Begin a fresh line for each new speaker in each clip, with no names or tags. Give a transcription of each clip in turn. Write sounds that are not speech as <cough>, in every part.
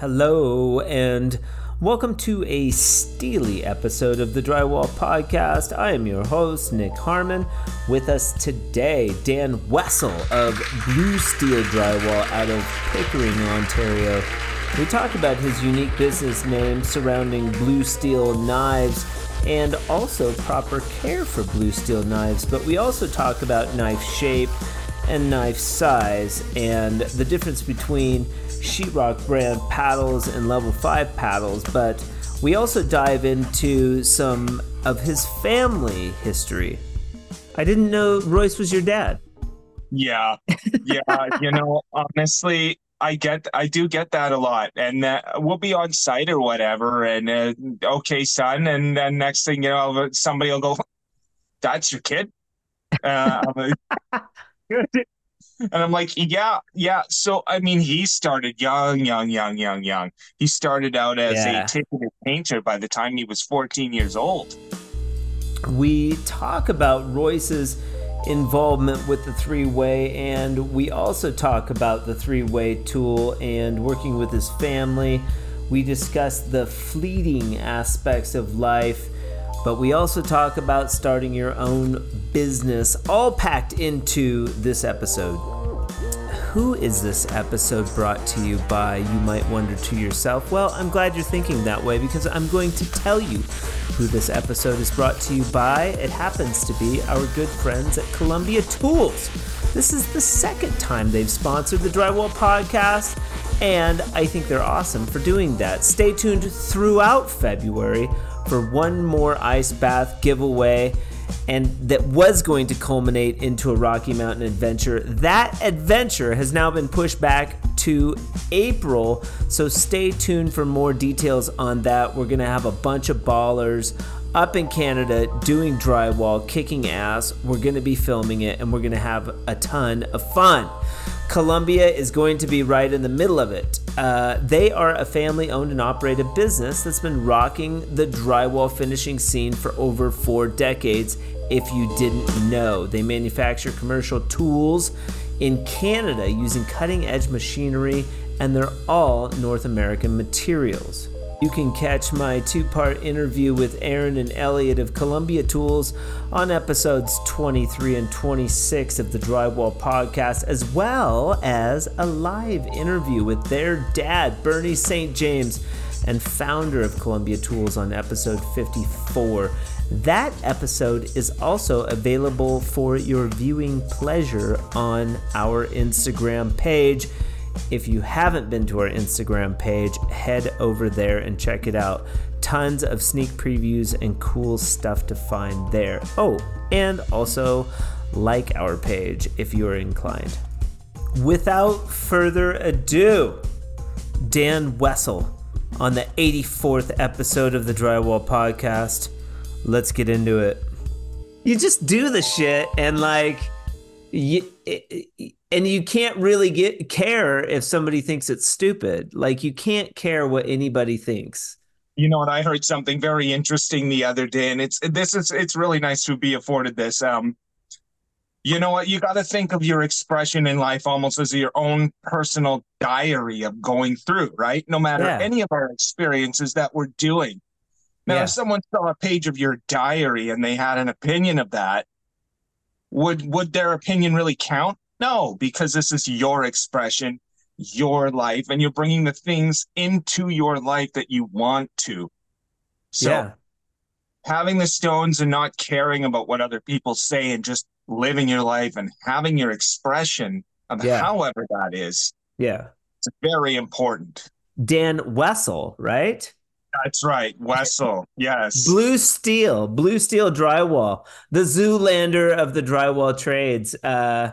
Hello, and welcome to a steely episode of the Drywall Podcast. I am your host, Nick Harmon. With us today, Dan Wessel of Blue Steel Drywall out of Pickering, Ontario. We talk about his unique business name surrounding blue steel knives and also proper care for blue steel knives, but we also talk about knife shape and knife size and the difference between sheetrock brand paddles and level 5 paddles, but we also dive into some of his family history. I didn't know Royce was your dad.
Yeah. Yeah. <laughs> you know, honestly, I get, I do get that a lot, and uh, we'll be on site or whatever, and uh, okay, son, and then next thing you know, somebody will go, "That's your kid." Uh, <laughs> and I'm like, yeah, yeah. So I mean, he started young, young, young, young, young. He started out as yeah. a ticketed painter by the time he was 14 years old.
We talk about Royce's involvement with the three way, and we also talk about the three way tool and working with his family. We discuss the fleeting aspects of life but we also talk about starting your own business, all packed into this episode. Who is this episode brought to you by, you might wonder to yourself? Well, I'm glad you're thinking that way because I'm going to tell you who this episode is brought to you by. It happens to be our good friends at Columbia Tools. This is the second time they've sponsored the Drywall Podcast, and I think they're awesome for doing that. Stay tuned throughout February for one more ice bath giveaway and that was going to culminate into a Rocky Mountain adventure. That adventure has now been pushed back to April, so stay tuned for more details on that. We're going to have a bunch of ballers up in Canada doing drywall, kicking ass. We're going to be filming it and we're going to have a ton of fun. Columbia is going to be right in the middle of it. Uh, they are a family owned and operated business that's been rocking the drywall finishing scene for over four decades. If you didn't know, they manufacture commercial tools in Canada using cutting edge machinery, and they're all North American materials. You can catch my two part interview with Aaron and Elliot of Columbia Tools on episodes 23 and 26 of the Drywall Podcast, as well as a live interview with their dad, Bernie St. James, and founder of Columbia Tools on episode 54. That episode is also available for your viewing pleasure on our Instagram page. If you haven't been to our Instagram page, head over there and check it out. Tons of sneak previews and cool stuff to find there. Oh, and also like our page if you are inclined. Without further ado, Dan Wessel on the 84th episode of the Drywall Podcast. Let's get into it. You just do the shit and like you, and you can't really get care if somebody thinks it's stupid. Like you can't care what anybody thinks.
You know, and I heard something very interesting the other day, and it's this is it's really nice to be afforded this. Um, you know what? You got to think of your expression in life almost as your own personal diary of going through, right? No matter yeah. any of our experiences that we're doing. Now, yeah. if someone saw a page of your diary and they had an opinion of that, would would their opinion really count? No, because this is your expression, your life, and you're bringing the things into your life that you want to. So, yeah. having the stones and not caring about what other people say and just living your life and having your expression of yeah. however that is.
Yeah.
It's very important.
Dan Wessel, right?
That's right, Wessel. Yes.
Blue Steel, Blue Steel Drywall, the Zoolander of the drywall trades. Uh,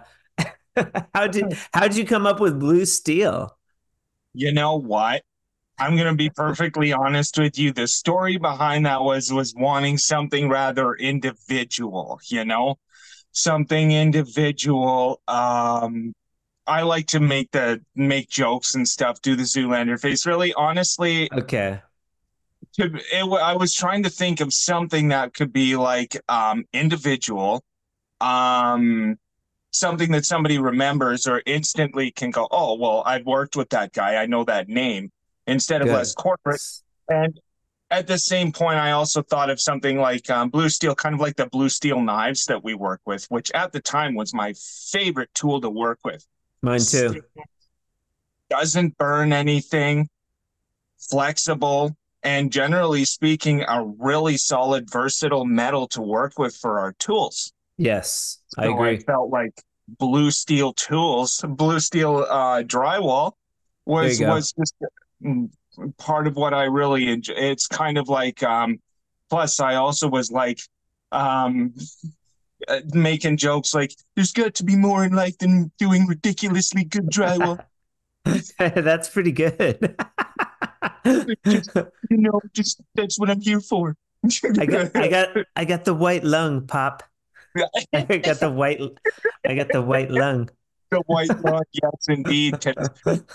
how did how did you come up with Blue Steel?
You know what? I'm going to be perfectly honest with you. The story behind that was was wanting something rather individual, you know? Something individual. Um I like to make the make jokes and stuff, do the Zoolander face. Really, honestly,
okay
to it, I was trying to think of something that could be like um, individual, um, something that somebody remembers or instantly can go, oh, well, I've worked with that guy. I know that name. instead of
Good.
less corporate. And at the same point, I also thought of something like um, blue steel, kind of like the blue steel knives that we work with, which at the time was my favorite tool to work with.
Mine too.
Doesn't burn anything, flexible, and generally speaking, a really solid, versatile metal to work with for our tools.
Yes, I agree.
I felt like blue steel tools, <laughs> blue steel uh, drywall was
There you go.
was just mm, part of what I really enjoy. It's kind of like um, plus I also was like um, <laughs> uh, making jokes like there's got to be more in life than doing ridiculously good drywall. <laughs>
That's pretty good.
You know, just that's what I'm here for.
I got, I got, I got the white lung, Pop. <laughs> I got the white, I got the white lung.
the white lung, yes, indeed.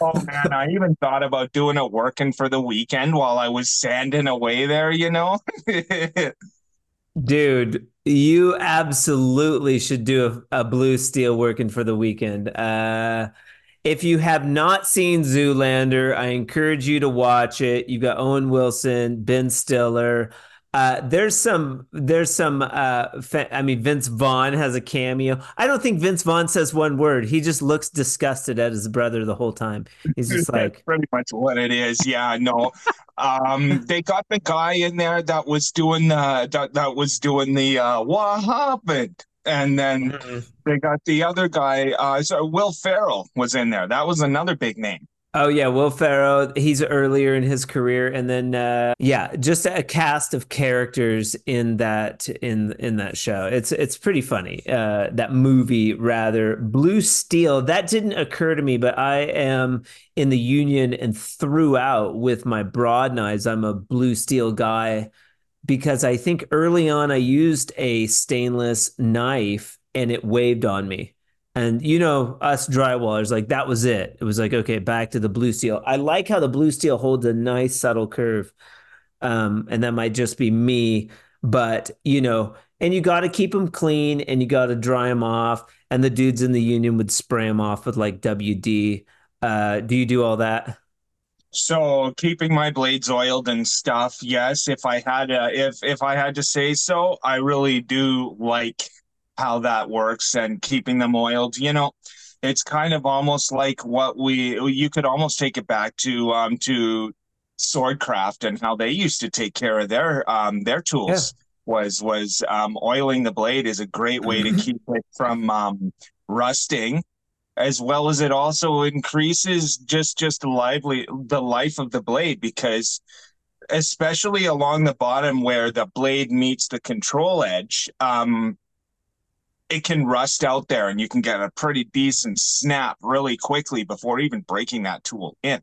Oh man, I even thought about doing a working for the weekend while I was sanding away there. You know, <laughs>
Dude, you absolutely should do a, a blue steel working for the weekend. Uh, if you have not seen Zoolander, I encourage you to watch it. You got Owen Wilson, Ben Stiller. Uh, there's some, there's some. Uh, I mean, Vince Vaughn has a cameo. I don't think Vince Vaughn says one word. He just looks disgusted at his brother the whole time. He's just <laughs>
that's
like,
pretty much what it is. Yeah, no. Um, they got the guy in there that was doing the that, that was doing the uh, what happened, and then they got the other guy. Uh, so Will Ferrell was in there. That was another big name.
Oh yeah, Will Ferrell. He's earlier in his career, and then uh, yeah, just a cast of characters in that in in that show. It's it's pretty funny. Uh, that movie, rather, Blue Steel. That didn't occur to me, but I am in the union and throughout with my broad knives. I'm a Blue Steel guy because I think early on I used a stainless knife and it waved on me. And you know, us drywallers, like that was it. It was like, okay, back to the blue steel. I like how the blue steel holds a nice subtle curve. Um, and that might just be me, but you know, and you got to keep them clean and you got to dry them off. And the dudes in the union would spray them off with like WD. Uh, do you do all that?
So keeping my blades oiled and stuff, yes. If I had a, if if I had to say so, I really do like how that works and keeping them oiled. You know, it's kind of almost like what we you could almost take it back to um to swordcraft and how they used to take care of their um their tools was was um oiling the blade is a great way to keep it from um rusting as well as it also increases just just the lively the life of the blade because especially along the bottom where the blade meets the control edge um it can rust out there and you can get a pretty decent snap really quickly before even breaking that tool in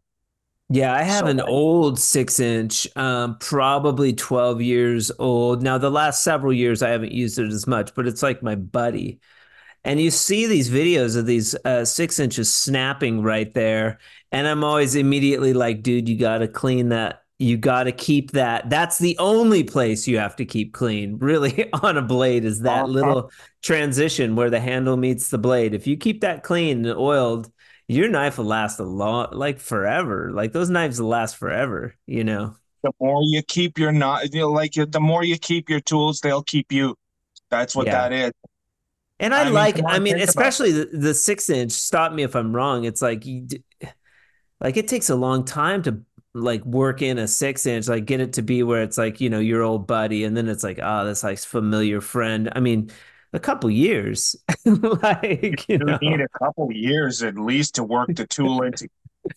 Yeah, I have
So,
an old six inch, um, probably 12 years old. Now, the last several years, I haven't used it as much, but it's like my buddy. And you see these videos of these uh, six inches snapping right there. And I'm always immediately like, dude, you got to clean that. You got to keep that. That's the only place you have to keep clean, really, <laughs> on a blade is that
Uh-huh.
little transition where the handle meets the blade. If you keep that clean and oiled, your knife will last a long, like forever. Like those knives will last forever, you know?
the more you keep your not you know, like the more you keep your tools they'll keep you that's what
Yeah.
that is
And I,
I
like,
come on,
I mean,
think about it.
especially the, the six inch, stop me if I'm wrong. It's like, you, like it takes a long time to like work in a six inch, like get it to be where it's like, you know, your old buddy. And then it's like, oh, that's like familiar friend. I mean, a couple years, <laughs> like, you
you
know,
need a couple years at least to work the tool into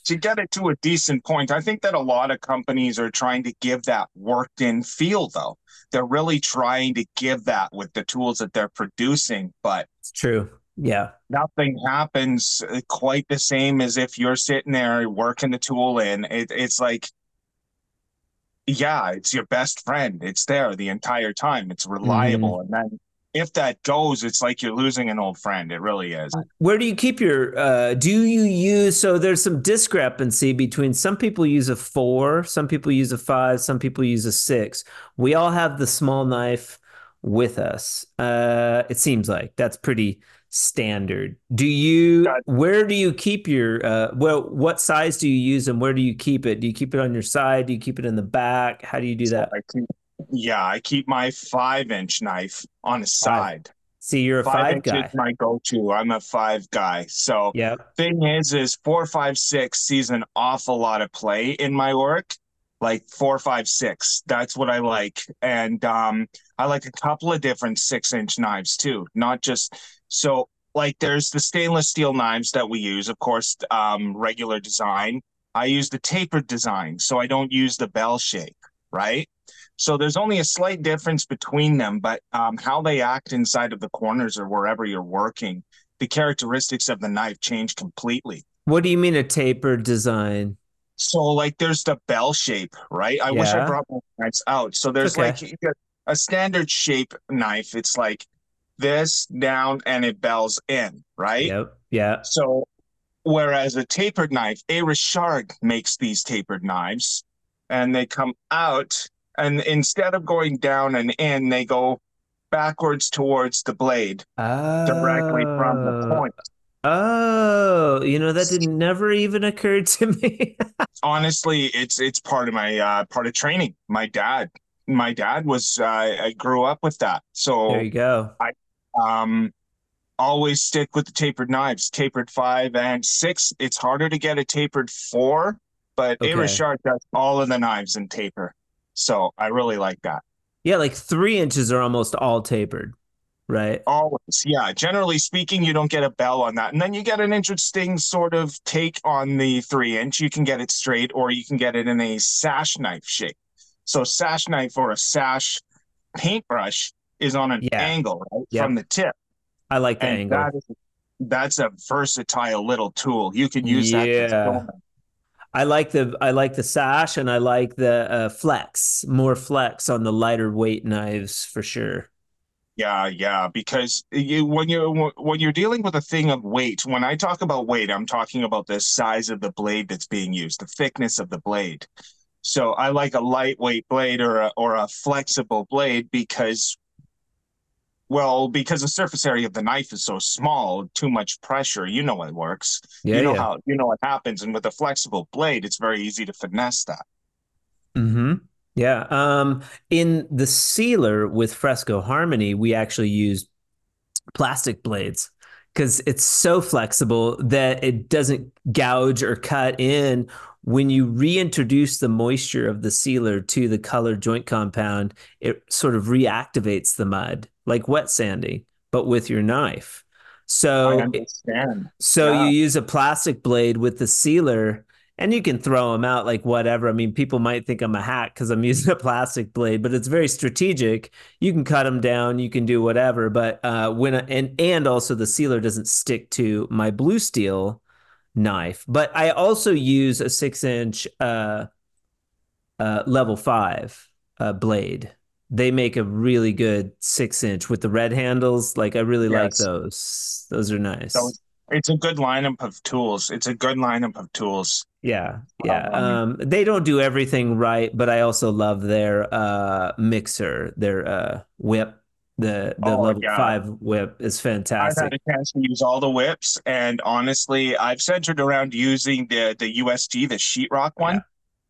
to get it to a decent point i think that a lot of companies are trying to give that worked in feel though. They're really trying to give that with the tools that they're producing but
it's true. Yeah.
nothing happens uh, quite the same as if you're sitting there working the tool in. It, it's like yeah it's your best friend. It's there the entire time. It's reliable and then if that goes it's like you're losing an old friend it really is
Where do you keep your uh do you use so there's some discrepancy between some people use a 4, some people use a 5, some people use a 6. We all have the small knife with us. Uh it seems like that's pretty standard. Do you where do you keep your uh well what size do you use and where do you keep it? Do you keep it on your side? Do you keep it in the back? How do you do that?
I keep, yeah, I keep my five inch knife on the side.
See, you're a five, five guy.
My go-to. I'm a five guy. So
yeah.
Thing is, is four, five, six sees an awful lot of play in my work. Like four, five, six. That's what I like. And um, I like a couple of different six inch knives too. Not just so like there's the stainless steel knives that we use, of course, um, regular design. I use the tapered design, so I don't use the bell shape, right? So there's only a slight difference between them, but um, how they act inside of the corners or wherever you're working, the characteristics of the knife change completely.
What do you mean a tapered design?
So like there's the bell shape, right? I yeah. wish I brought my knives out. So there's okay. like a standard shape knife. It's like this down and it bells in, right?
Yep. Yeah.
So whereas a tapered knife, A. Richard makes these tapered knives and they come out and instead of going down and in, they go backwards towards the blade
oh.
directly from the point.
Oh, you know that did never even occur to me. <laughs>
Honestly, it's it's part of my uh, part of training. My dad, my dad was uh, I grew up with that. So
there you go.
I um always stick with the tapered knives, tapered five and six. It's harder to get a tapered four, but okay. A. Richard does all of the knives in taper. So I really like that.
Yeah, like three inches are almost all tapered, right?
Always. Yeah. Generally speaking, you don't get a bell on that. And then you get an interesting sort of take on the three inch. You can get it straight or you can get it in a sash knife shape. So sash knife or a sash paintbrush is on an yeah. angle right, yep. from the tip.
I like the and angle. That is,
that's a versatile little tool. You can use that. yeah. that
I like the I like the sash and I like the uh, flex, more flex on the lighter weight knives for sure.
Yeah, yeah, because you when you when you're dealing with a thing of weight, when I talk about weight, I'm talking about the size of the blade that's being used, the thickness of the blade. So I like a lightweight blade or a, or a flexible blade because well, because the surface area of the knife is so small, too much pressure, you know it works. Yeah, you know yeah. how you know what happens. And with a flexible blade, it's very easy to finesse that.
Hmm. Yeah. Um. In the sealer with Fresco Harmony, we actually used plastic blades because it's so flexible that it doesn't gouge or cut in when you reintroduce the moisture of the sealer to the color joint compound, it sort of reactivates the mud like wet sanding, but with your knife. So, so yeah. you use a plastic blade with the sealer and you can throw them out like whatever. I mean, people might think I'm a hack because I'm <laughs> using a plastic blade, but it's very strategic. You can cut them down, you can do whatever. But uh, when and and also the sealer doesn't stick to my blue steel knife. But I also use a six inch uh, uh, level five uh, blade. They make a really good six inch with the red handles. Like I really yes. like those. Those are nice. So
it's a good lineup of tools. It's a good lineup of tools.
Yeah, yeah. Um, um, they don't do everything right, but I also love their uh, mixer, their uh, whip the the oh, level five whip is fantastic.
I've had a chance to use all the whips, and honestly, I've centered around using the the USG, the sheetrock one.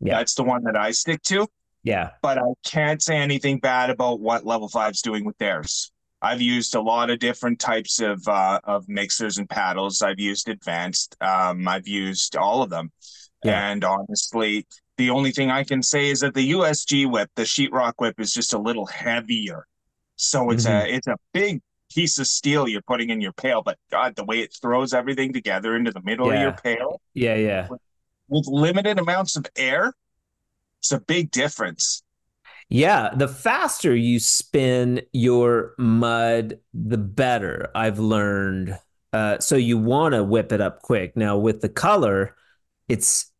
Yeah. yeah. That's the one that I stick to.
Yeah.
But I can't say anything bad about what level five's doing with theirs. I've used a lot of different types of uh, of mixers and paddles. I've used advanced. Um, I've used all of them, yeah. and honestly, the only thing I can say is that the USG whip, the sheetrock whip, is just a little heavier. So it's mm-hmm. a it's a big piece of steel you're putting in your pail, but God, the way it throws everything together into the middle yeah. of your pail.
Yeah, yeah.
With, with limited amounts of air, it's a big difference.
Yeah, the faster you spin your mud, the better. I've learned. Uh, so you want to whip it up quick. Now with the color, it's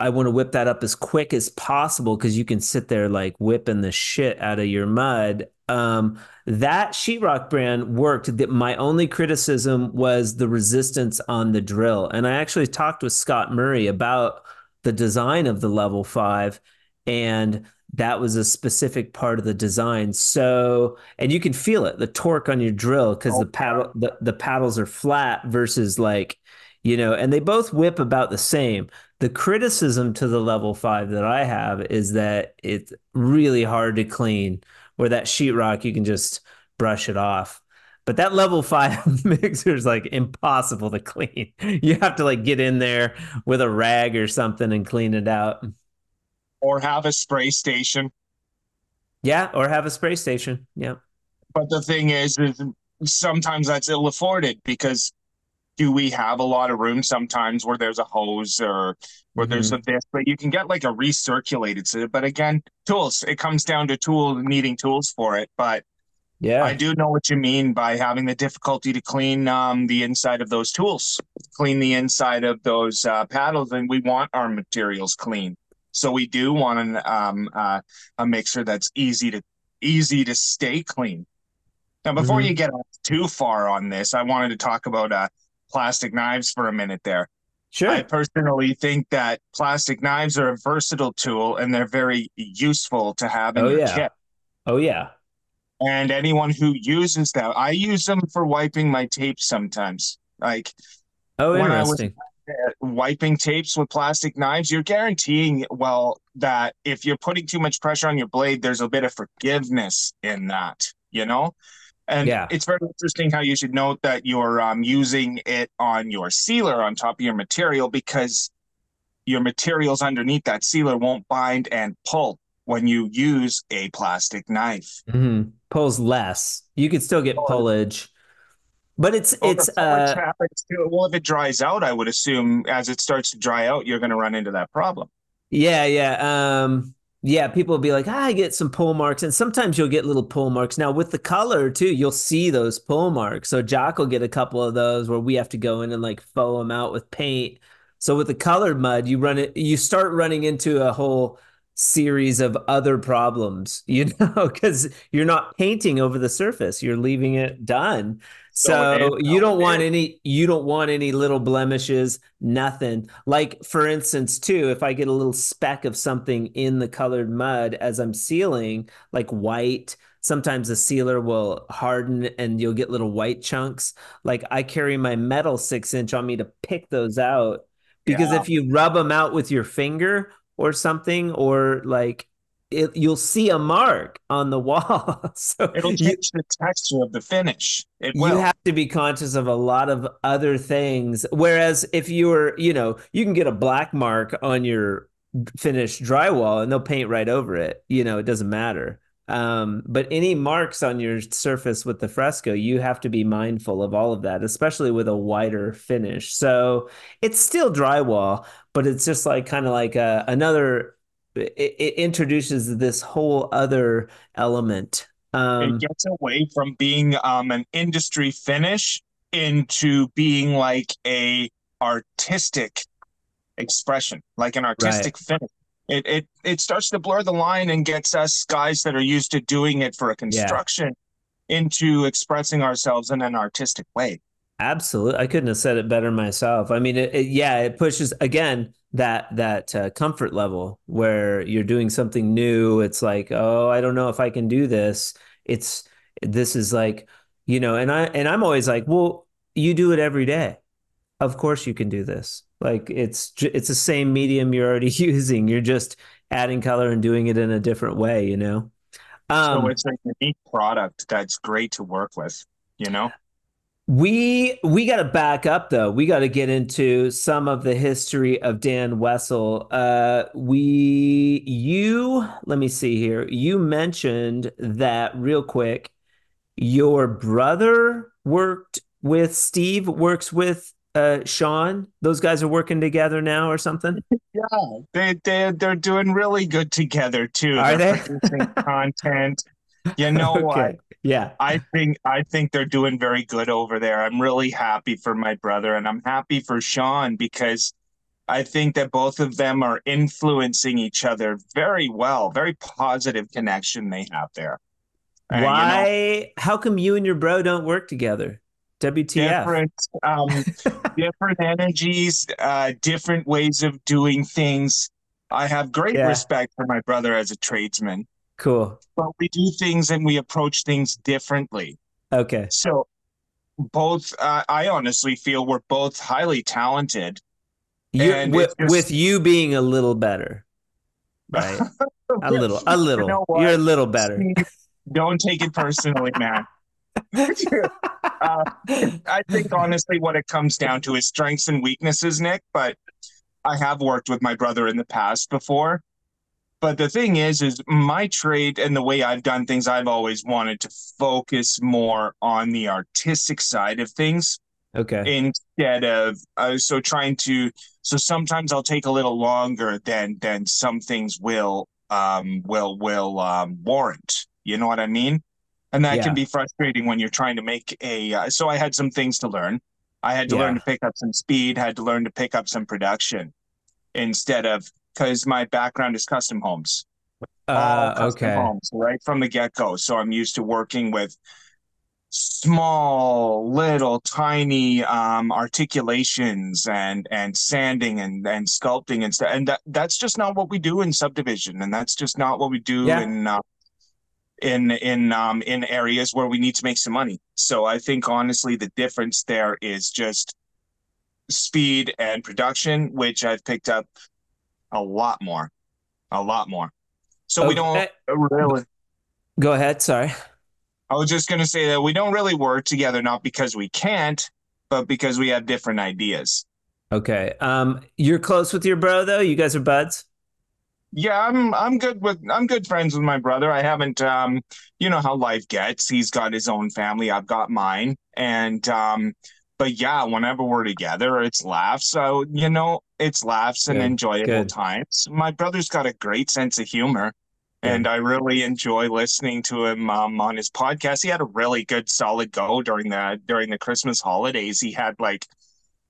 I want to whip that up as quick as possible because you can sit there like whipping the shit out of your mud um, that sheetrock brand worked. That my only criticism was the resistance on the drill, and I actually talked with Scott Murray about the design of the level five, and that was a specific part of the design. So, and you can feel it, the torque on your drill because the paddle the, the paddles are flat versus like, you know, and they both whip about the same. The criticism to the level 5 that I have is that it's really hard to clean where that sheetrock you can just brush it off. But that level five <laughs> mixer is like impossible to clean. <laughs> You have to like get in there with a rag or something and clean it out.
Or have a spray station.
Yeah, or have a spray station. Yeah.
But the thing is, is sometimes that's ill afforded because do we have a lot of room sometimes where there's a hose or where mm-hmm. there's a this, but you can get like a recirculated. But again, tools. It comes down to tool needing tools for it. But yeah, I do know what you mean by having the difficulty to clean um, the inside of those tools, clean the inside of those uh, paddles, and we want our materials clean. So we do want an, um, uh, a mixer that's easy to easy to stay clean. Now, before mm-hmm. you get too far on this, I wanted to talk about uh, plastic knives for a minute there.
Sure.
I personally think that plastic knives are a versatile tool and they're very useful to have in
oh,
your
yeah.
kit.
Oh yeah.
And anyone who uses them, I use them for wiping my tapes sometimes. Like
oh, interesting.
Uh, wiping tapes with plastic knives, you're guaranteeing well that if you're putting too much pressure on your blade, there's a bit of forgiveness in that, you know? And yeah. it's very interesting how you should note that you're um, using it on your sealer on top of your material because your materials underneath that sealer won't bind and pull when you use a plastic knife.
Mm-hmm. Pulls less. You could still get pullage, but it's well, it's uh.
Well, if it dries out, I would assume as it starts to dry out, you're going to run into that problem.
Yeah, yeah. Um, yeah, people will be like, ah, I get some pull marks, and sometimes you'll get little pull marks. Now with the color too, you'll see those pull marks. So Jock will get a couple of those where we have to go in and like faux them out with paint. So with the colored mud, you run it, you start running into a whole series of other problems, <laughs> you know, because you're not painting over the surface, you're leaving it done. So you don't want any you don't want any little blemishes, nothing. Like for instance, too, if I get a little speck of something in the colored mud as I'm sealing, like white, sometimes the sealer will harden and you'll get little white chunks. Like I carry my metal six inch on me to pick those out. Because yeah. if you rub them out with your finger or something, or like it, you'll see a mark on the <laughs> wall. so
it'll change you, the texture of the finish. It will.
You have to be conscious of a lot of other things. Whereas if you were, you know, you can get a black mark on your finished drywall and they'll paint right over it. You know, it doesn't matter. Um, but any marks on your surface with the fresco, you have to be mindful of all of that, especially with a whiter finish. So it's still drywall, but it's just like kind of like a, another it, it introduces this whole other element.
Um, it gets away from being um, an industry finish into being like a artistic expression, like an artistic right. finish. It, it it starts to blur the line and gets us guys that are used to doing it for a construction yeah. into expressing ourselves in an artistic way.
Absolutely, I couldn't have said it better myself. I mean, it, it, yeah, it pushes again that that uh, comfort level where you're doing something new. It's like oh i don't know if i can do this. It's this is like you know and i and i'm always like well you do it every day. Of course you can do this. Like it's it's the same medium you're already <laughs> using. You're just adding color and doing it in a different way you know?
Um, so it's a unique product that's great to work with you know
we we got to back up though. We got to get into some of the history of Dan Wessel. Uh, we you let me see here. You mentioned that real quick. Your brother worked with Steve. Works with uh, Sean. Those guys are working together now, or something. <laughs>
Yeah, they they they're doing really good together too.
Are
they're
they
producing <laughs> content? You know okay. what?
Yeah.
I think I think they're doing very good over there. I'm really happy for my brother and I'm happy for Sean because I think that both of them are influencing each other very well. Very positive connection they have there.
And, Why? You know, how come you and your bro don't work together? WTF?
Different, um, <laughs> different energies, uh, different ways of doing things. I have great
Yeah.
respect for my brother as a tradesman,
Cool.
but we do things and we approach things differently.
Okay.
So, both, uh, I honestly feel we're both highly talented.
You
And
with,
just-
with you being a little better. Right. A <laughs> little. A little.
know?
You're a little better.
Don't take it personally, man. <laughs> uh, I think honestly, what it comes down to is strengths and weaknesses, Nick. But I have worked with my brother in the past before. But the thing is, is my trade and the way I've done things, I've always wanted to focus more on the artistic side of things
Okay.
instead of uh, so trying to. So sometimes I'll take a little longer than than some things will um will will um warrant. You know what I mean? And that
Yeah.
can be frustrating when you're trying to make a. Uh, so I had some things to learn. I had to
Yeah.
learn to pick up some speed. Had to learn to pick up some production instead of because my background is custom homes.
Uh,
custom
okay.
homes right from the get go. So I'm used to working with small, little, tiny um, articulations and and sanding and and sculpting and stuff. And that that's just not what we do in subdivision, and that's just not what we do
Yeah.
in. Uh, in in um in areas where we need to make some money. So I think honestly the difference there is just speed and production, which I've picked up a lot more. A lot more. So we don't really
Go ahead. Sorry.
I was just gonna say that we don't really work together not because we can't, but because we have different ideas.
Okay. Um, you're close with your bro though. You guys are buds.
Yeah, I'm I'm good with I'm good friends with my brother. I haven't um you know how life gets. He's got his own family, I've got mine. And um but yeah, whenever we're together, it's laughs. So, you know, it's laughs and
Good,
enjoyable
good.
times. My brother's got a great sense of humor.
Good.
And I really enjoy listening to him um, on his podcast. He had a really good, solid go during the during the Christmas holidays. He had like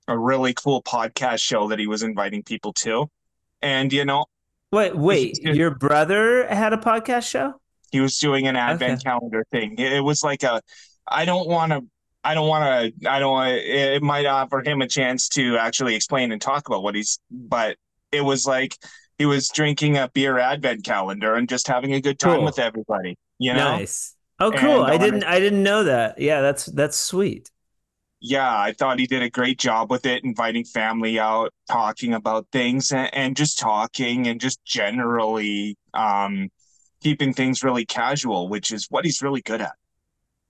a really cool podcast show that he was inviting people to, and you know,
Wait, wait.
Yeah.
Your brother had a podcast show?
he was doing an advent calendar thing. It was like a, I don't want to, I don't want to, I don't want. It might offer him a chance to actually explain and talk about what he's, but it was like he was drinking a beer advent calendar and just having a good time
Cool.
with everybody. You know,
Nice. Oh, cool.
And
I didn't.
it-
I didn't know that. Yeah, that's that's sweet.
yeah, I thought he did a great job with it, inviting family out, talking about things, and, and just talking and just generally um, keeping things really casual, which is what he's really good at.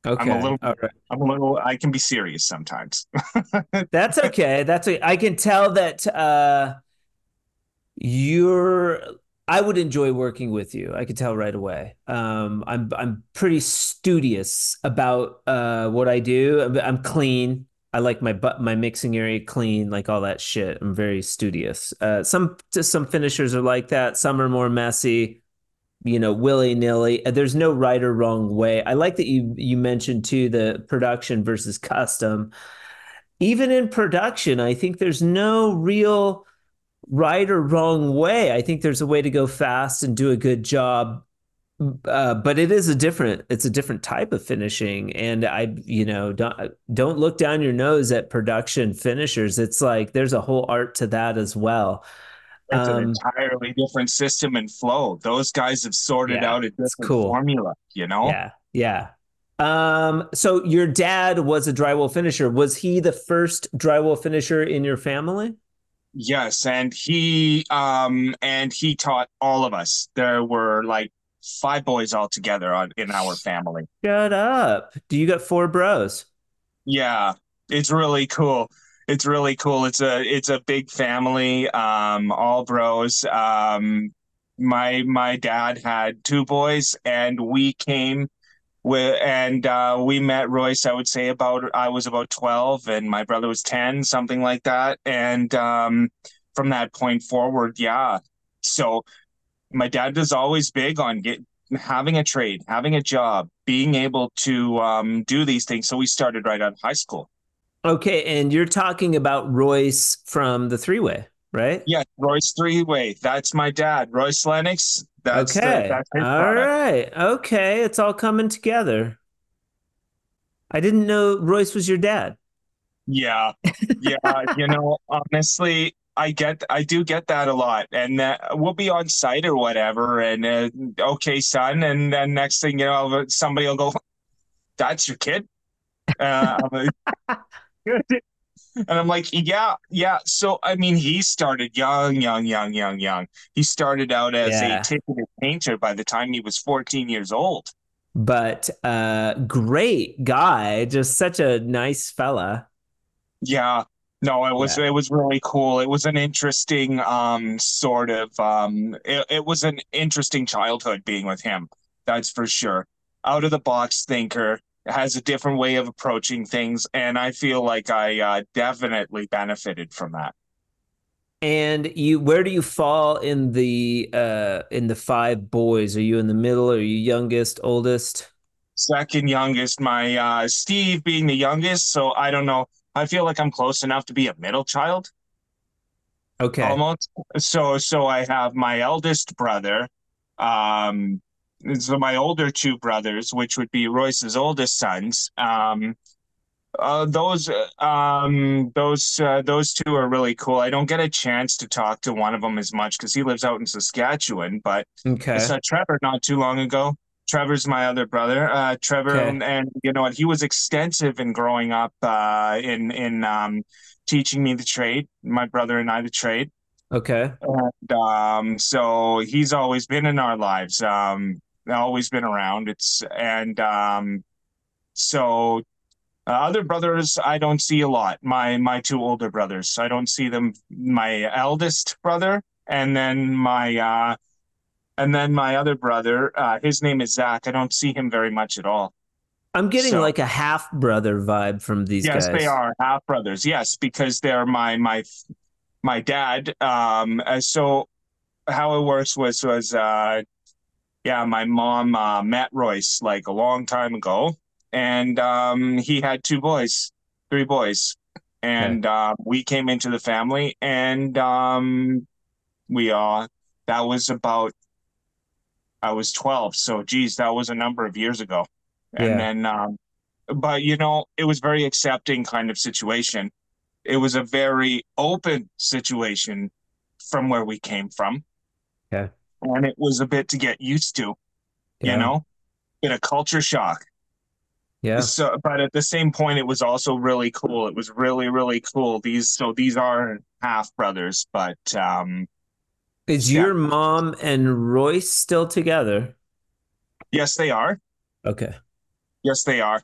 Okay.
little-
All right.
I'm a little, I can be serious sometimes. <laughs>
That's okay. That's okay. I can tell that uh, you're. I would enjoy working with you. I could tell right away. Um, I'm I'm pretty studious about uh, what I do. I'm, I'm clean. I like my bu- my mixing area clean, like all that shit. I'm very studious. Uh, some just some finishers are like that. Some are more messy. You know, willy nilly. There's no right or wrong way. I like that you you mentioned too the production versus custom even in production, I think there's no real right or wrong way. I think there's a way to go fast and do a good job. Uh, but it is a different, it's a different type of finishing. And I, you know, don't, don't look down your nose at production finishers. It's like, there's a whole art to that as well.
It's an
Um,
entirely different system and flow. Those guys have sorted
Yeah,
out a different
cool.
formula, you know?
Yeah. Yeah. Um, so your dad was a drywall finisher. Was he the first drywall finisher in your family?
Yes, and he um and he taught all of us. There were like five boys all together on in our family.
Shut up. Do you got four bros?
Yeah, it's really cool. It's really cool. It's a it's a big family. Um, all bros. Um, my my dad had two boys, and we came with and uh, we met Royce. I would say about I was about twelve, and my brother was ten, something like that. And um, from that point forward, yeah. So my dad was always big on get having a trade, having a job, being able to um, do these things. So we started right out of high school.
Okay, and you're talking about Royce from the three way, right?
Yeah, Royce three way. That's my dad, Royce Lennox. That's
okay.
the, that's
all
product.
right. Okay. It's all coming together. I didn't know Royce was your dad.
Yeah, yeah. you know, <laughs> honestly, I get, I do get that a lot, and uh, we'll be on site or whatever, and uh, okay, son, and then next thing you know, somebody will go, "That's your kid," uh, <laughs> and I'm like, "Yeah, yeah." So I mean, he started young, young, young, young, young. He started out as
Yeah.
a ticketed painter by the time he was 14 years old.
But uh great guy, just such a nice fella.
Yeah. No, it was it was really cool. It was an interesting um sort of um it, it was an interesting childhood being with him. That's for sure. Out of the box thinker, has a different way of approaching things, and I feel like I uh, definitely benefited from that.
And you where do you fall in the uh in the five boys? Are you in the middle? Are you youngest, oldest?
Second youngest, my uh Steve being the youngest, so I don't know. I feel like I'm close enough to be a middle child.
Okay.
almost. So so I have my eldest brother, um, so my older two brothers, which would be Royce's oldest sons. Um, uh, those uh, um those uh, those two are really cool. I don't get a chance to talk to one of them as much because he lives out in Saskatchewan, but I saw Trevor not too long ago. Trevor's my other brother. Uh, Trevor,
Okay.
and, and you know what? He was extensive in growing up uh, in in um, teaching me the trade. My brother and I the trade.
Okay.
And um, so he's always been in our lives, um, always been around. It's and um, so uh, other brothers I don't see a lot. My my two older brothers, I don't see them. My eldest brother, and then my uh, and then my other brother. Uh, his name is Zach. I don't see him very much at all.
I'm getting
So-
like a half brother vibe from these
yes,
guys.
they are half brothers. Yes, because they're my my my dad. Um, uh, so how it works was was uh, yeah, my mom uh, met Royce like a long time ago, and um, he had two boys, three boys, and uh, we came into the family, and um, we uh, that was about. I was 12, so geez, that was a number of years ago. And
Yeah.
then um, but you know it was very accepting kind of situation it was a very open situation from where we came from
Okay.
And it was a bit to get used to
Yeah.
you know bit of culture shock
Yeah.
so but at the same point it was also really cool it was really really cool these so these are half brothers but um
Is
Yeah.
your mom and Royce still together?
yes they are
Okay.
Yes, they are.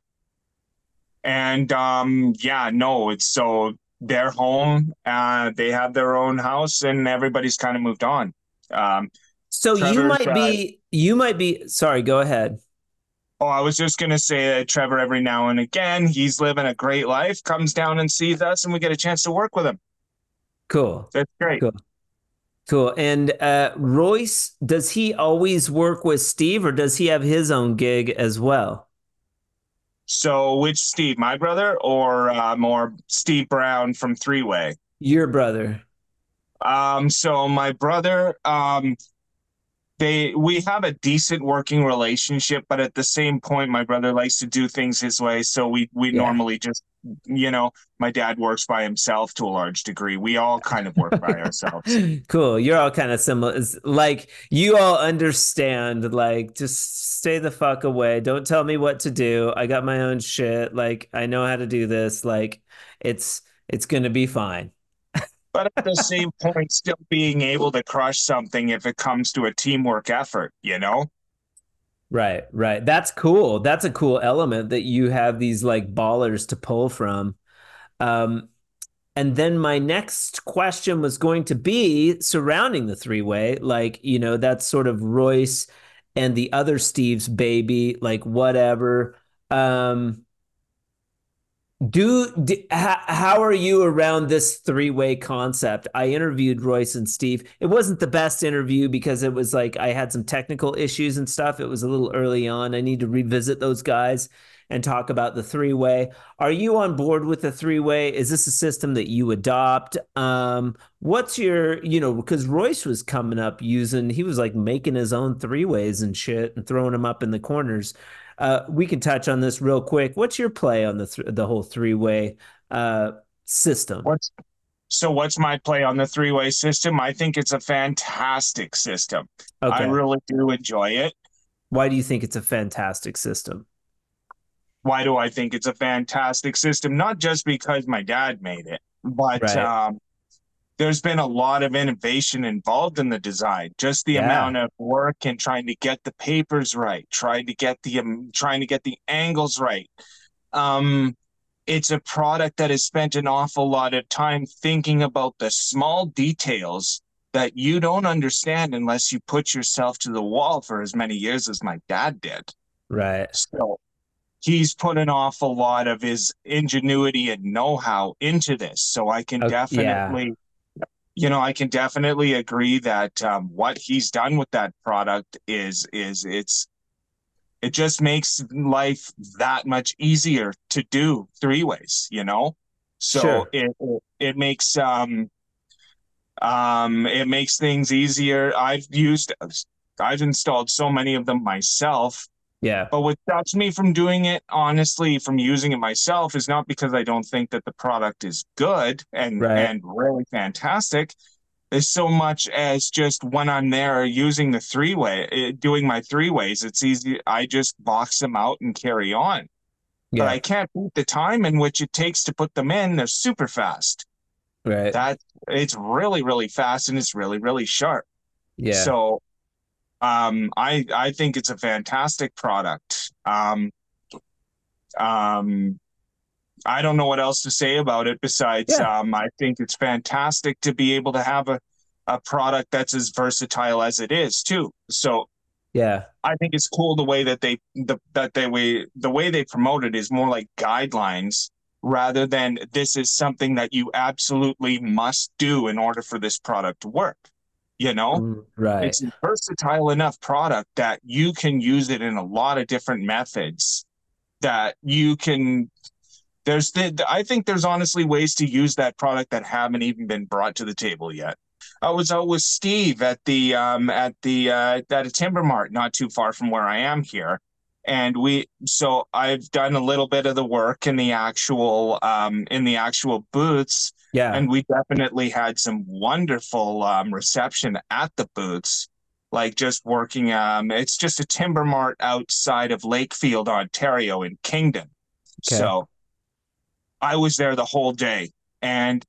And um, yeah, no, it's so they're home. Uh, they have their own house, and everybody's kind of moved on. Um,
So you might be you might be sorry, go ahead.
oh, I was just gonna say that Trevor, every now and again, he's living a great life. Comes down and sees us, and we get a chance to work with him.
Cool.
That's great.
Cool. Cool. And uh Royce, does he always work with Steve or does he have his own gig as well?
So, which Steve, my brother, or uh, more Steve Brown from Three Way?
Your brother.
Um, so my brother, um, they we have a decent working relationship, but at the same point, my brother likes to do things his way. So we we
Yeah.
normally just, you know, my dad works by himself to a large degree. We all kind of work by ourselves. <laughs>
Cool. You're all kind of similar. It's like you all understand, like, just stay the fuck away. Don't tell me what to do. I got my own shit. Like, I know how to do this. Like, it's it's gonna be fine.
But at the same point, still being able to crush something if it comes to a teamwork effort, you know?
Right, right. That's cool. That's a cool element that you have these like ballers to pull from. Um, and then my next question was going to be surrounding the three way. Like, you know, that's sort of Royce and the other Steve's baby, like whatever. Um, do, do how, how are you around this three-way concept? I interviewed Royce and Steve. It wasn't the best interview because it was like I had some technical issues and stuff. It was a little early on. I need to revisit those guys and talk about the three-way. Are you on board with the three-way? Is this a system that you adopt? Um, what's your, you know, because Royce was coming up using, he was like making his own three-ways and shit and throwing them up in the corners. Uh, we can touch on this real quick. What's your play on the th- the whole three way uh, system?
What's So what's my play on the three-way system? I think it's a fantastic system.
Okay.
I really do enjoy it.
Why do you think it's a fantastic system?
Why do I think it's a fantastic system? Not just because my dad made it, but
Right.
um, there's been a lot of innovation involved in the design. Just the
Yeah.
amount of work and trying to get the papers right, trying to get the um, trying to get the angles right. Um, it's a product that has spent an awful lot of time thinking about the small details that you don't understand unless you put yourself to the wall for as many years as my dad did.
Right.
So he's put an awful lot of his ingenuity and know-how into this. So I can
Okay, yeah.
You know, I can definitely agree that um, what he's done with that product is is it's it just makes life that much easier to do three ways. You know, so
Sure.
it it makes um um it makes things easier. I've used I've installed so many of them myself
Yeah.
but what stops me from doing it, honestly, from using it myself, is not because I don't think that the product is good and
Right.
and really fantastic. Is so much as just when I'm there using the three way, eh, doing my three ways, it's easy. I just box them out and carry on.
Yeah.
But I can't beat the time in which it takes to put them in. They're super fast.
right.
That it's really, really fast and it's really, really sharp.
yeah.
So um I I think it's a fantastic product. Um um I don't know what else to say about it besides
Yeah.
um I think it's fantastic to be able to have a a product that's as versatile as it is too. So
yeah.
I think it's cool the way that they the that they way the way they promote it is more like guidelines rather than this is something that you absolutely must do in order for this product to work. You know?
Mm, Right.
it's a versatile enough product that you can use it in a lot of different methods that you can there's the, i think there's honestly ways to use that product that haven't even been brought to the table yet i was out with steve at the um at the uh at a timber mart not too far from where i am here and we so i've done a little bit of the work in the actual um in the actual booths
yeah.
and we definitely had some wonderful um, reception at the booths like just working um it's just a timber mart outside of lakefield ontario in kingdon
Okay.
so i was there the whole day and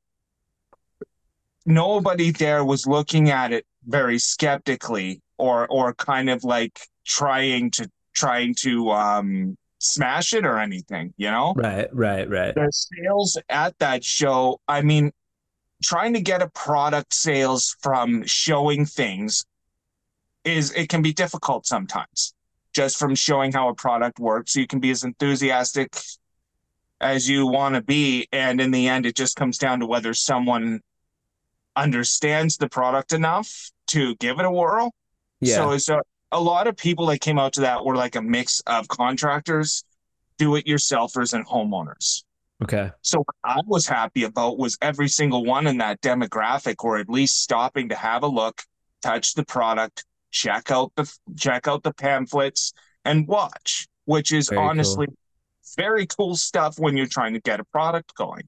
nobody there was looking at it very skeptically or or kind of like trying to trying to um smash it or anything you know
right. Right. Right.
the sales at that show, I mean, trying to get a product sales from showing things is it can be difficult sometimes. Just from showing how a product works, So you can be as enthusiastic as you want to be, and in the end, it just comes down to whether someone understands the product enough to give it a whirl.
Yeah.
So it's a, lot of people that came out to that were like a mix of contractors, do-it-yourselfers, and homeowners.
okay.
So what I was happy about was every single one in that demographic, or at least stopping to have a look, touch the product, check out the check out the pamphlets, and watch. Which is
Very cool.
honestly very cool stuff when you're trying to get a product going.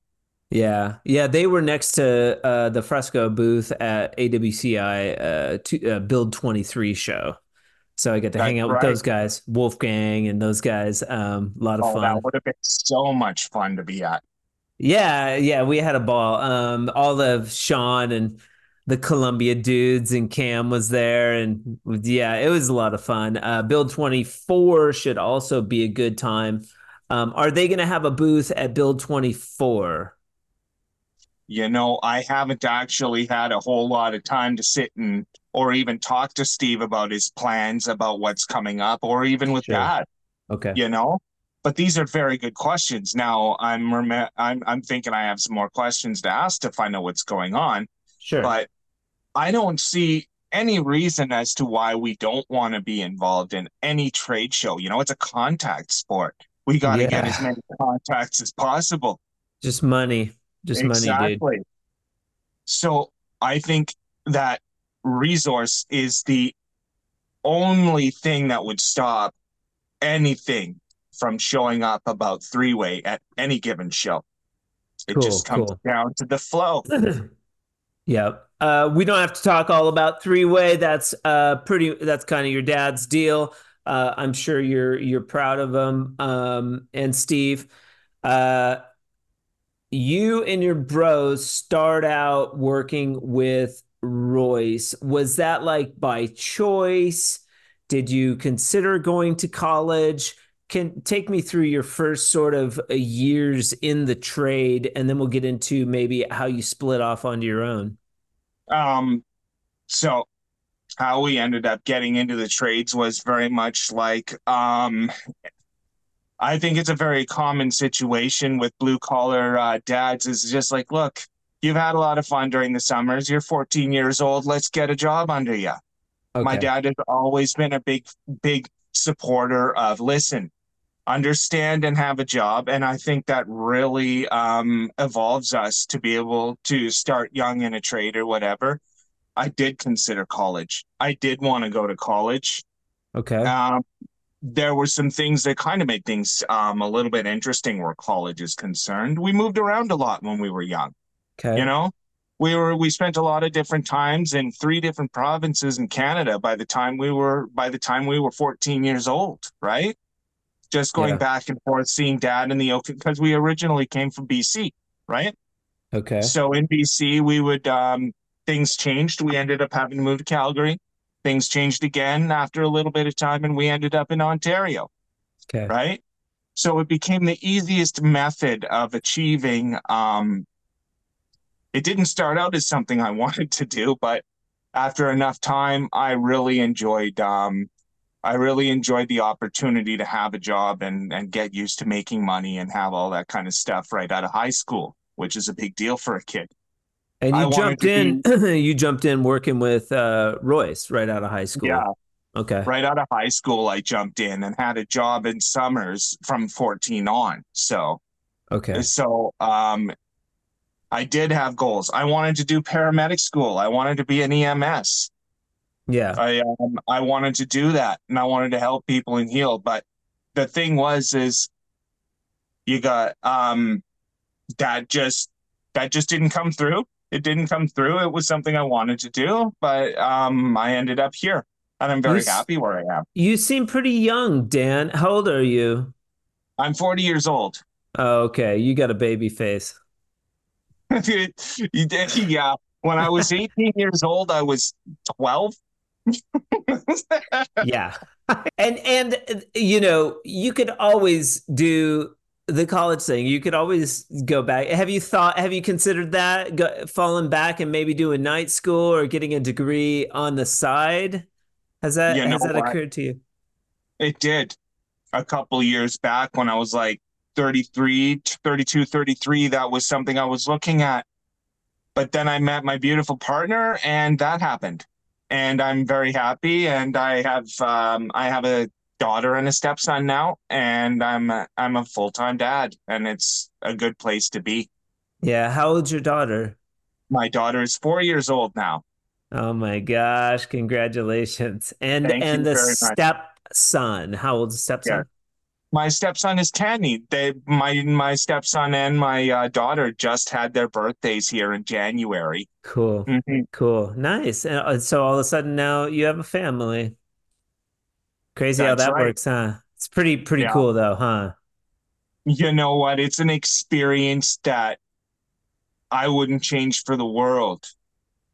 Yeah, yeah, they were next to uh, the Fresco booth at AWCI uh, to, uh, Build 23 show. So I got to hang out with
right.
those guys, Wolfgang and those guys. Um, a lot of
Oh,
fun.
that would have been so much fun to be at.
Yeah, yeah, we had a ball. Um, all of Sean and the Columbia dudes and Cam was there, and yeah, it was a lot of fun. Uh, Build 24 should also be a good time. Um, are they going to have a booth at Build 24?
You know, I haven't actually had a whole lot of time to sit and or even talk to Steve about his plans about what's coming up, or even with
Sure.
Dad.
Okay.
you know but these are very good questions now i'm rem- i'm i'm thinking i have some more questions to ask to find out what's going on
Sure.
but i don't see any reason as to why we don't want to be involved in any trade show you know it's a contact sport we got to get as many contacts as possible
Just money. Just money, dude.
exactly so i think that resource is the only thing that would stop anything from showing up about three way at any given show It
Cool,
just comes
cool.
down to the flow. <clears throat>
Yeah. Uh, we don't have to talk all about three way. That's uh pretty. That's kind of your dad's deal. Uh, I'm sure you're you're proud of him. Um, and Steve, uh, you and your bros start out working with Royce. Was that like by choice? Did you consider going to college? Can take me through your first sort of uh, years in the trade, and then we'll get into maybe how you split off onto your own.
Um, so how we ended up getting into the trades was very much like um, I think it's a very common situation with blue collar uh, dads. Is just like, look, you've had a lot of fun during the summers. You're 14 years old. Let's get a job under you. My dad has always been a big, big supporter of listen, understand and have a job. And I think that really um, evolves us to be able to start young in a trade or whatever. I did consider college. I did want to go to college.
Okay.
Um, there were some things that kind of made things um, a little bit interesting where college is concerned. We moved around a lot when we were young
Okay.
you know we were we spent a lot of different times in three different provinces in canada by the time we were by the time we were 14 years old right just going
Yeah.
back and forth seeing dad in the because we originally came from bc right
Okay.
so in bc we would um things changed we ended up having to move to calgary things changed again after a little bit of time and we ended up in ontario
Okay.
right? So it became the easiest method of achieving. Um, it didn't start out as something I <laughs> wanted to do, but after enough time, I really enjoyed. Um, I really enjoyed the opportunity to have a job and and get used to making money and have all that kind of stuff right out of high school, which is a big deal for a kid.
And you
wanted
jumped in.
to <clears throat>
you jumped in working with uh, Royce right out of high school.
Yeah,
Okay.
right out of high school, I jumped in and had a job in summers from 14 on. So.
Okay.
So um, I did have goals. I wanted to do paramedic school. I wanted to be an EMS.
Yeah.
I um, I wanted to do that, and I wanted to help people and heal. But the thing was, is you got um, that just that just didn't come through. It didn't come through. It was something I wanted to do, but um, I ended up here, and I'm very
You
happy where I am.
You seem pretty young, Dan. How old are you?
I'm 40 years old.
Oh, okay. You got a baby face. <laughs>
Yeah. When I was 18 years old, I was 12. <laughs>
Yeah. and and you know, you could always do the college thing. You could always go back. Have you thought have you considered that go, falling back and maybe do a night school or getting a degree on the side? Has that
You
has that
what?
occurred to you?
It did a couple years back when I was like 33, 32, 33. That was something I was looking at. But then I met my beautiful partner and that happened. And I'm very happy. And I have um, I have a daughter and a stepson now, and I'm a, I'm a full time dad, and it's a good place to be.
Yeah, how old's your daughter?
My daughter is four years old now.
Oh my gosh, congratulations. And
Thank
and the stepson, how old's the stepson?
My stepson is Kenny. They my my stepson and my uh, daughter just had their birthdays here in January.
Cool.
Mhm.
Cool. Nice. And uh, so all of a sudden now you have a family. Crazy how that
right.
works, huh? It's pretty pretty
Yeah.
cool though, huh?
You know what? It's an experience that I wouldn't change for the world.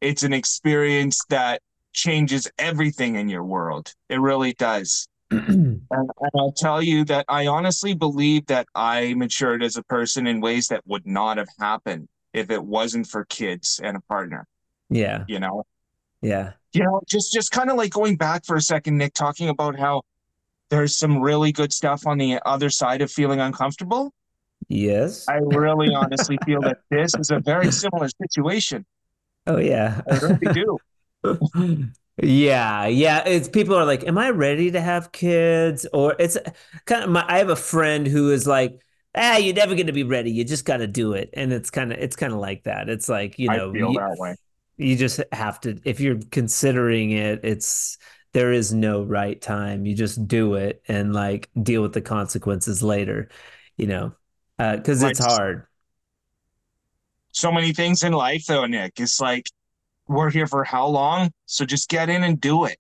It's an experience that changes everything in your world. It really does. <clears throat> And, and I'll tell you that I honestly believe that I matured as a person in ways that would not have happened if it wasn't for kids and a partner,
Yeah.
you know?
Yeah.
You know, just just kind of like going back for a second, Nick, talking about how there's some really good stuff on the other side of feeling uncomfortable.
Yes.
I really honestly feel that this is a very similar situation.
Oh yeah.
I really do. <laughs>
Yeah, yeah. It's people are like, "Am I ready to have kids?" Or it's kind of my. I have a friend who is like, "Ah, you're never going to be ready. You just got to do it." And it's kind of, it's kind of like that. It's like you
I
know,
feel
you,
that way.
you just have to. If you're considering it, it's there is no right time. You just do it and like deal with the consequences later. You know, because it's
Right.
hard.
so many things in life though, Nick. It's like we're here for how long? So just get in and do it.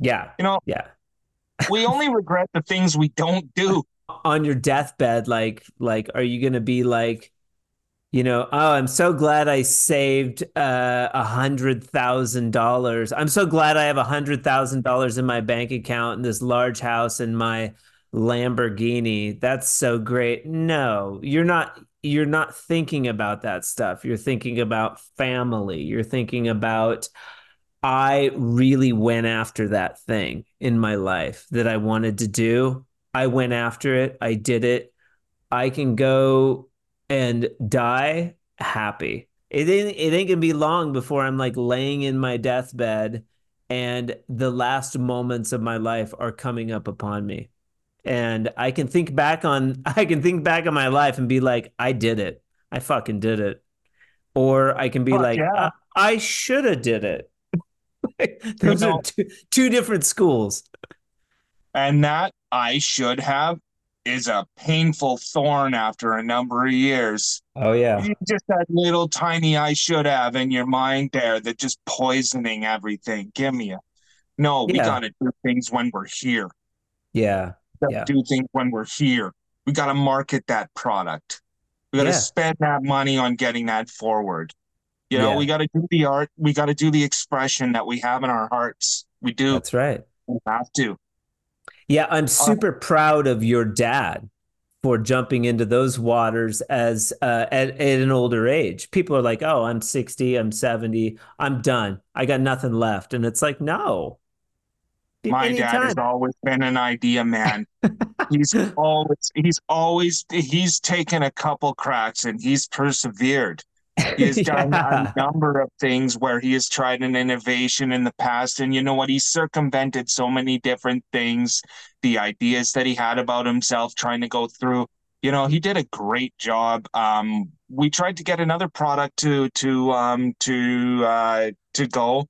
Yeah.
You know,
Yeah. <laughs>
we only regret the things we don't do.
On your deathbed, like, like, are you gonna be like, you know, oh, I'm so glad I saved uh, a hundred thousand dollars. I'm so glad I have a hundred thousand dollars in my bank account and this large house and my Lamborghini. That's so great. No, you're not. You're not thinking about that stuff. You're thinking about family. You're thinking about. I really went after that thing in my life that I wanted to do. I went after it. I did it. I can go and die happy. It ain't, it ain't gonna be long before I'm like laying in my deathbed and the last moments of my life are coming up upon me. And I can think back on <laughs> I can think back on my life and be like, I did it. I fucking did it. Or I can be
Fuck
like,
yeah.
I, I should have did it. <laughs> Those
You
are two, two different schools.
And that I should have is a painful thorn after a number of years.
Oh yeah.
You just that little tiny I should have in your mind there that just poisoning everything. Give me a no, we
Yeah.
gotta do things when we're here.
Yeah. Yeah.
do things when we're here. We gotta market that product. We gotta
Yeah.
spend that money on getting that forward. You know,
Yeah.
we gotta do the art, we gotta do the expression that we have in our hearts. We do
That's right.
we have to.
Yeah,
Uh,
I'm super proud of your dad for jumping into those waters as uh, at, at an older age. People are like, "Oh, I'm 60, I'm 70, I'm done. I got nothing left." And it's like, "No."
My dad has always been an idea man. <laughs> he's always he's always he's taken a couple cracks and he's persevered. He has <laughs> done
Yeah.
a number of things where he has tried an innovation in the past, and you know what? He circumvented so many different things, the ideas that he had about himself, trying to go through. You know, he did a great job. Um, we tried to get another product to to um, to uh, to go,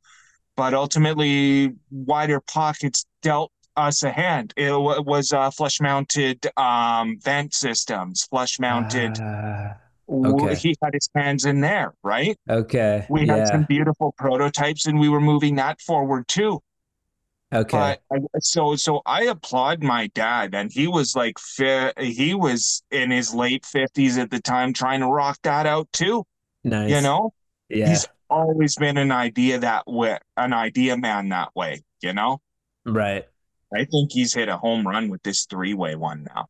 but ultimately, wider pockets dealt us a hand. It wa- was uh, flush mounted um, vent systems, flush mounted.
Ah,
w-
okay.
He had his hands in there, right?
okay.
We had
yeah.
some beautiful prototypes, and we were moving that forward too.
okay.
But so, so I applaud my dad, and he was like, he was in his late fifties at the time, trying to rock that out too.
nice.
You know,
Yeah.
he's always been an idea that way, an idea man that way. You know,
right.
I think he's hit a home run with this three-way one now.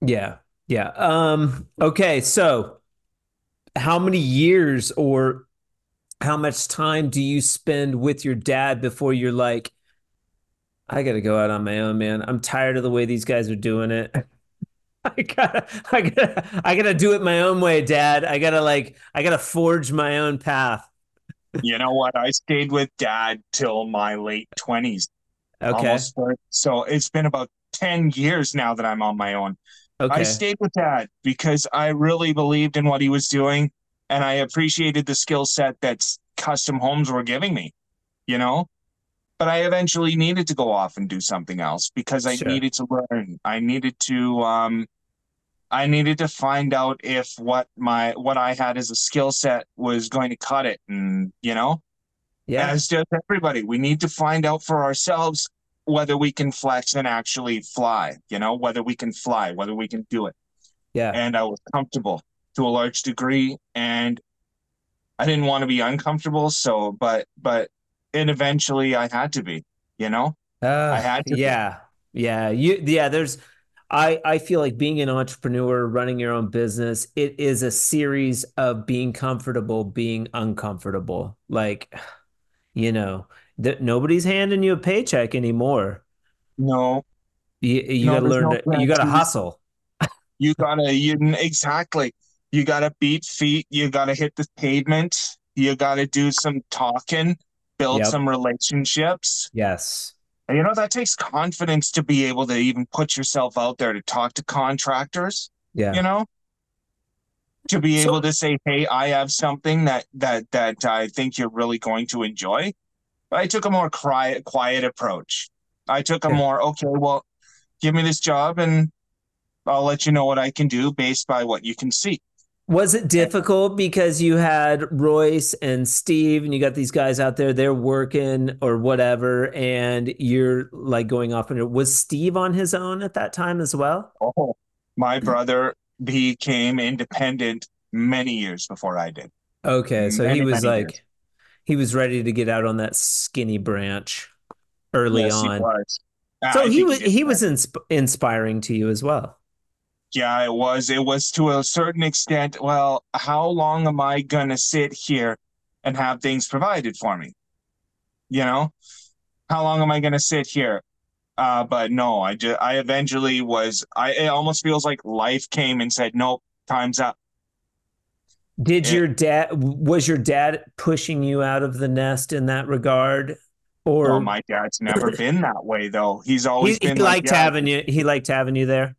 Yeah. Yeah. Um, okay. So how many years or how much time do you spend with your dad before you're like, I gotta go out on my own, man. I'm tired of the way these guys are doing it. <laughs> I gotta, I gotta, I gotta do it my own way, Dad. I gotta like, I gotta forge my own path.
You know what? I stayed with dad till my late twenties.
Okay.
almost so it's been about 10 years now that I'm on my own.
Okay.
I stayed with dad because I really believed in what he was doing and I appreciated the skill set that custom homes were giving me, you know? But I eventually needed to go off and do something else because I
Sure.
needed to learn. I needed to um I needed to find out if what my what I had as a skill set was going to cut it and you know
Yeah.
as does everybody. We need to find out for ourselves whether we can flex and actually fly, you know, whether we can fly, whether we can do it.
Yeah.
And I was comfortable to a large degree and I didn't want to be uncomfortable, so but but and eventually I had to be, you know?
Uh,
I had to be.
yeah, yeah, you, yeah. There's, I, I feel like being an entrepreneur, running your own business, it is a series of being comfortable, being uncomfortable. Like, <sighs> you know, that nobody's handing you a paycheck anymore.
No,
You, you
No,
gotta learn
no
to, you gotta hustle. <laughs>
you gotta you exactly. You gotta beat feet, you gotta hit the pavement, you gotta do some talking, build
Yep.
some relationships.
Yes.
And You know, that takes confidence to be able to even put yourself out there to talk to contractors,
Yeah.
you know? To be
So-
able to say, "Hey, I have something that that that I think you're really going to enjoy." But I took a more quiet quiet approach. I took a
Yeah.
more, okay, well, give me this job and I'll let you know what I can do based by what you can see.
Was it difficult because you had Royce and Steve and you got these guys out there, they're working or whatever, and you're like going off and was Steve on his own at that time as well?
Oh, my mm. brother became independent many years before I did.
Okay, so many, he was like years. he was ready to get out on that skinny branch early yes, on. He so he was he, he was insp- inspiring to you as well.
Yeah, it was. It was to a certain extent. Well, how long am I going to sit here and have things provided for me? You know, how long am I going to sit here? Uh, but no, I just, I eventually was, I, it almost feels like life came and said, nope, time's up.
Did it, your dad, was your dad pushing you out of the nest in that regard? Or
well, my dad's never been that way though. He's always he, been
he liked having you. He liked having you there.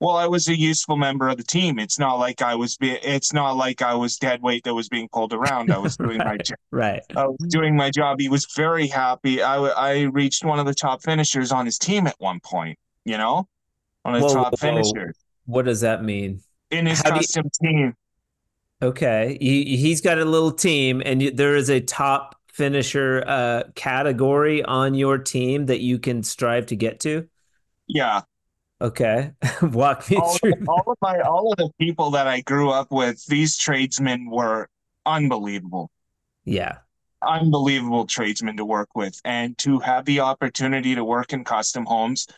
Well, I was a useful member of the team. It's not like I was. Be- it's not like I was dead weight that was being pulled around. I was <laughs> doing
right,
my job.
Right.
I was doing my job. He was very happy. I I reached one of the top finishers on his team at one point. You know, on the whoa, top whoa. finishers.
What does that mean?
In his How custom you... team.
Okay, he he's got a little team, and you, there is a top finisher uh, category on your team that you can strive to get to.
Yeah,
Okay, <laughs> walk me
all
through.
Of, all of my all of the people that I grew up with, these tradesmen were unbelievable.
Yeah,
unbelievable tradesmen to work with, and to have the opportunity to work in custom homes.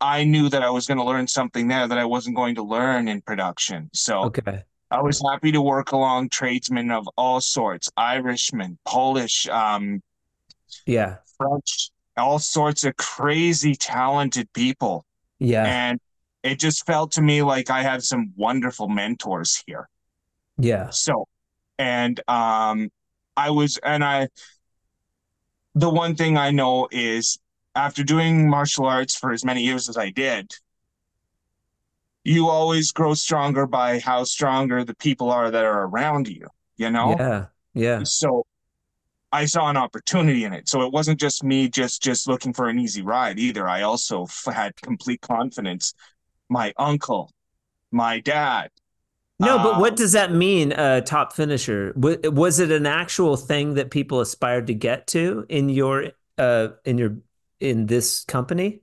I knew that I was going to learn something there that I wasn't going to learn in production. So
okay.
I was happy to work along tradesmen of all sorts, Irishmen, Polish, um,
yeah,
French, all sorts of crazy talented people
yeah.
And it just felt to me like I had some wonderful mentors here.
Yeah.
So, and um, I was, and I, the one thing I know is after doing martial arts for as many years as I did, you always grow stronger by how stronger the people are that are around you, you know?
Yeah. Yeah.
So I saw an opportunity in it. So it wasn't just me just just looking for an easy ride either. I also f- had complete confidence. My uncle, my dad.
No, but what um, does that mean? Uh, top finisher w- was it an actual thing that people aspired to get to in your uh, in your in this company?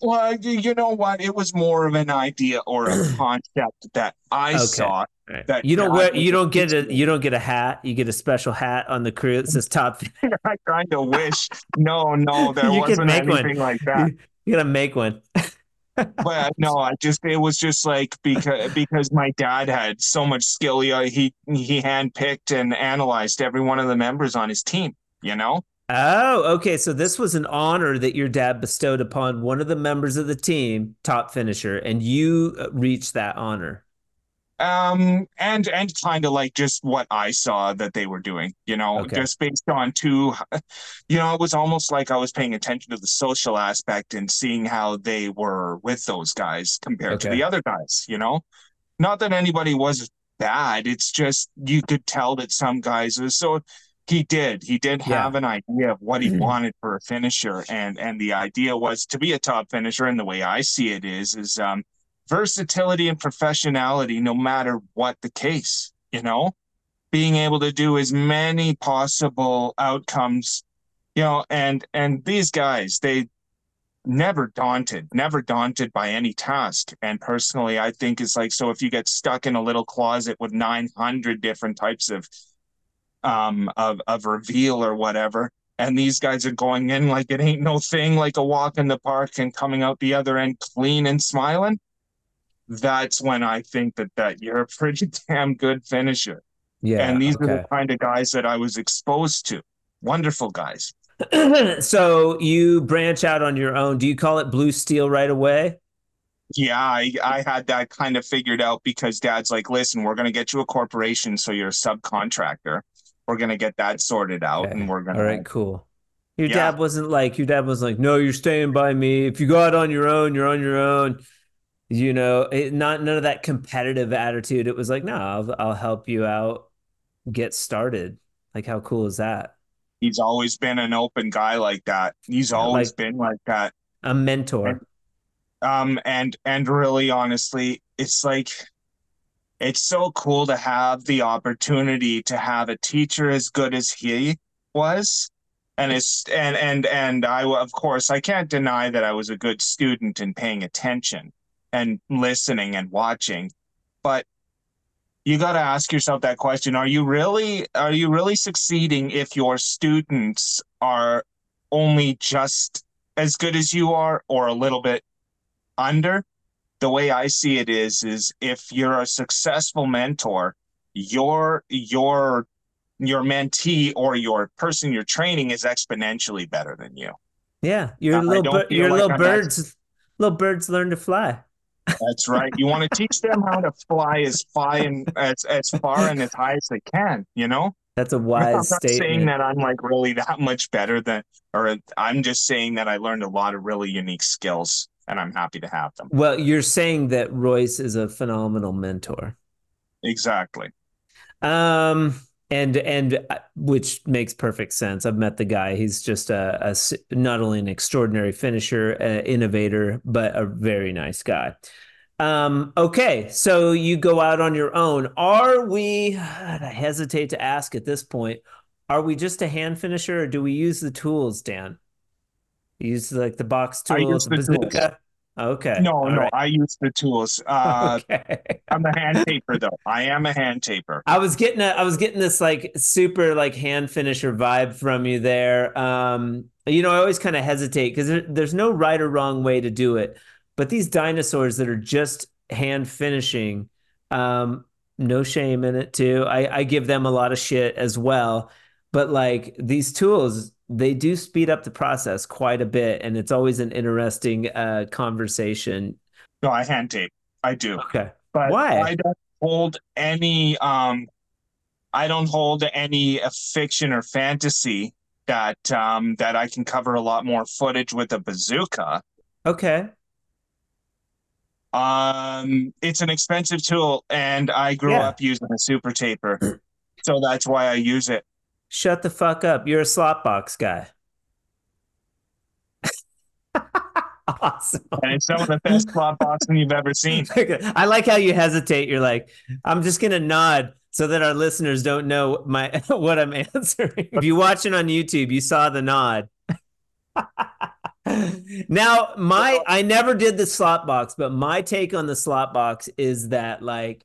Well, you know what? It was more of an idea or a <clears throat> concept that I okay. saw.
That you don't wear, you don't get a, you don't get a hat. You get a special hat on the crew that says top. <laughs>
I kind of wish. No, no, there you wasn't anything one. like that.
You gotta make one. <laughs>
but no, I just it was just like because because my dad had so much skill. He he he handpicked and analyzed every one of the members on his team. You know.
Oh, okay. So this was an honor that your dad bestowed upon one of the members of the team, top finisher, and you uh, reached that honor
um and and kind of like just what i saw that they were doing you know okay. just based on two <laughs> you know it was almost like i was paying attention to the social aspect and seeing how they were with those guys compared okay. to the other guys you know not that anybody was bad it's just you could tell that some guys was so he did he did have an idea of what he mm-hmm. wanted for a finisher and and the idea was to be a top finisher and the way i see it is is um versatility and professionality no matter what the case you know? Being able to do as many possible outcomes you know and and these guys they never daunted never daunted by any task. And personally i think it's like so if you get stuck in a little closet with 900 different types of um of of reveal or whatever and these guys are going in like it ain't no thing like a walk in the park and coming out the other end clean and smiling that's when I think that that you're a pretty <laughs> damn good finisher. Yeah. And these okay. are the kind of guys that I was exposed to. Wonderful guys. <clears throat>
so you branch out on your own. Do you call it blue steel right away?
Yeah, I, I had that kind of figured out because dad's like, listen, we're going to get you a corporation. So you're a subcontractor. We're going to get that sorted out okay. and we're going to.
All right, cool. Your yeah. dad wasn't like, your dad was like, no, you're staying by me. If you go out on your own, you're on your own you know it, not none of that competitive attitude. It was like no I'll, I'll help you out get started. Like how cool is that?
He's always been an open guy like that. He's yeah, always like, been like that.
a mentor.
And, um and and really honestly it's like it's so cool to have the opportunity to have a teacher as good as he was. And it's and and and I of course I can't deny that I was a good student and paying attention and listening and watching but you got to ask yourself that question are you really are you really succeeding if your students are only just as good as you are or a little bit under the way I see it is is if you're a successful mentor, your your your mentee or your person you're training is exponentially better than you.
Yeah, your little your like little birds little birds learn to fly.
That's right. You want to teach them how to fly as far and as as far and as high as they can. You know.
That's a wise I'm not statement.
saying that I'm like really that much better than, or I'm just saying that I learned a lot of really unique skills and I'm happy to have them.
Well, you're saying that Royce is a phenomenal mentor.
Exactly.
Um, and and uh, which makes perfect sense. I've met the guy. He's just a, a not only an extraordinary finisher, uh, innovator, but a very nice guy. Um, okay, so you go out on your own. Are we? I hesitate to ask at this point. Are we just a hand finisher, or do we use the tools, Dan? use like the box tools, the bazooka. <laughs> Okay.
No, All no, right. I use the tools. <laughs> Uh, okay. I'm a hand <laughs> taper though. I am a hand taper.
I was getting a, I was getting this like super like hand finisher vibe from you there. Um, you know, I always kind of hesitate because there, there's no right or wrong way to do it. But these dinosaurs that are just hand finishing, um, no shame in it too. I, I give them a lot of shit as well. But like these tools, they do speed up the process quite a bit, and it's always an interesting uh, conversation.
No, I hand tape. I do.
Okay,
but why? I don't hold any. Um, I don't hold any uh, fiction or fantasy that um, that I can cover a lot more footage with a bazooka.
Okay.
Um, it's an expensive tool, and I grew yeah. up using a super taper, so that's why I use it.
Shut the fuck up. You're a slot box guy. <laughs>
awesome. And it's some of the best slot boxing you've ever seen. <laughs>
I like how you hesitate. You're like, I'm just gonna nod so that our listeners don't know my <laughs> what I'm answering. If you're watching on YouTube, you saw the nod. now, my I never did the slot box, but my take on the slot box is that like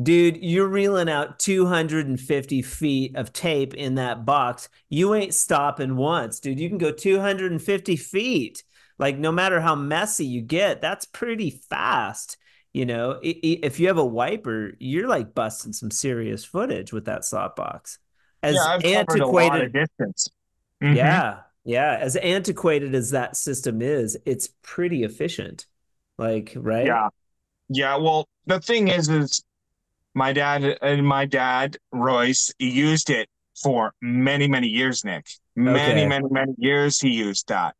Dude, you're reeling out 250 feet of tape in that box. You ain't stopping once, dude. You can go 250 feet. Like, no matter how messy you get, that's pretty fast. You know, if you have a wiper, you're like busting some serious footage with that slot box.
As yeah, I've antiquated distance.
Mm-hmm. Yeah, yeah. As antiquated as that system is, it's pretty efficient. Like, right?
Yeah, yeah. Well, the thing is, is my dad and my dad Royce used it for many many years, Nick. Many okay. many many years he used that.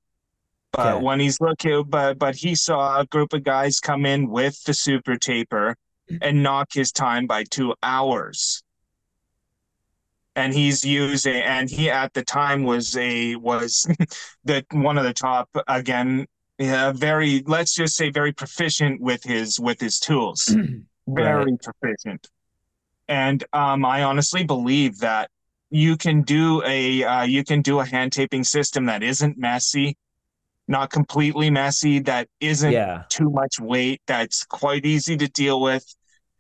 But okay. when he's looking, but but he saw a group of guys come in with the super taper and knock his time by two hours. And he's using, and he at the time was a was <laughs> the one of the top again, yeah, very let's just say very proficient with his with his tools. <clears throat> very right. proficient. And um, I honestly believe that you can do a uh, you can do a hand taping system that isn't messy, not completely messy, that isn't yeah. too much weight, that's quite easy to deal with,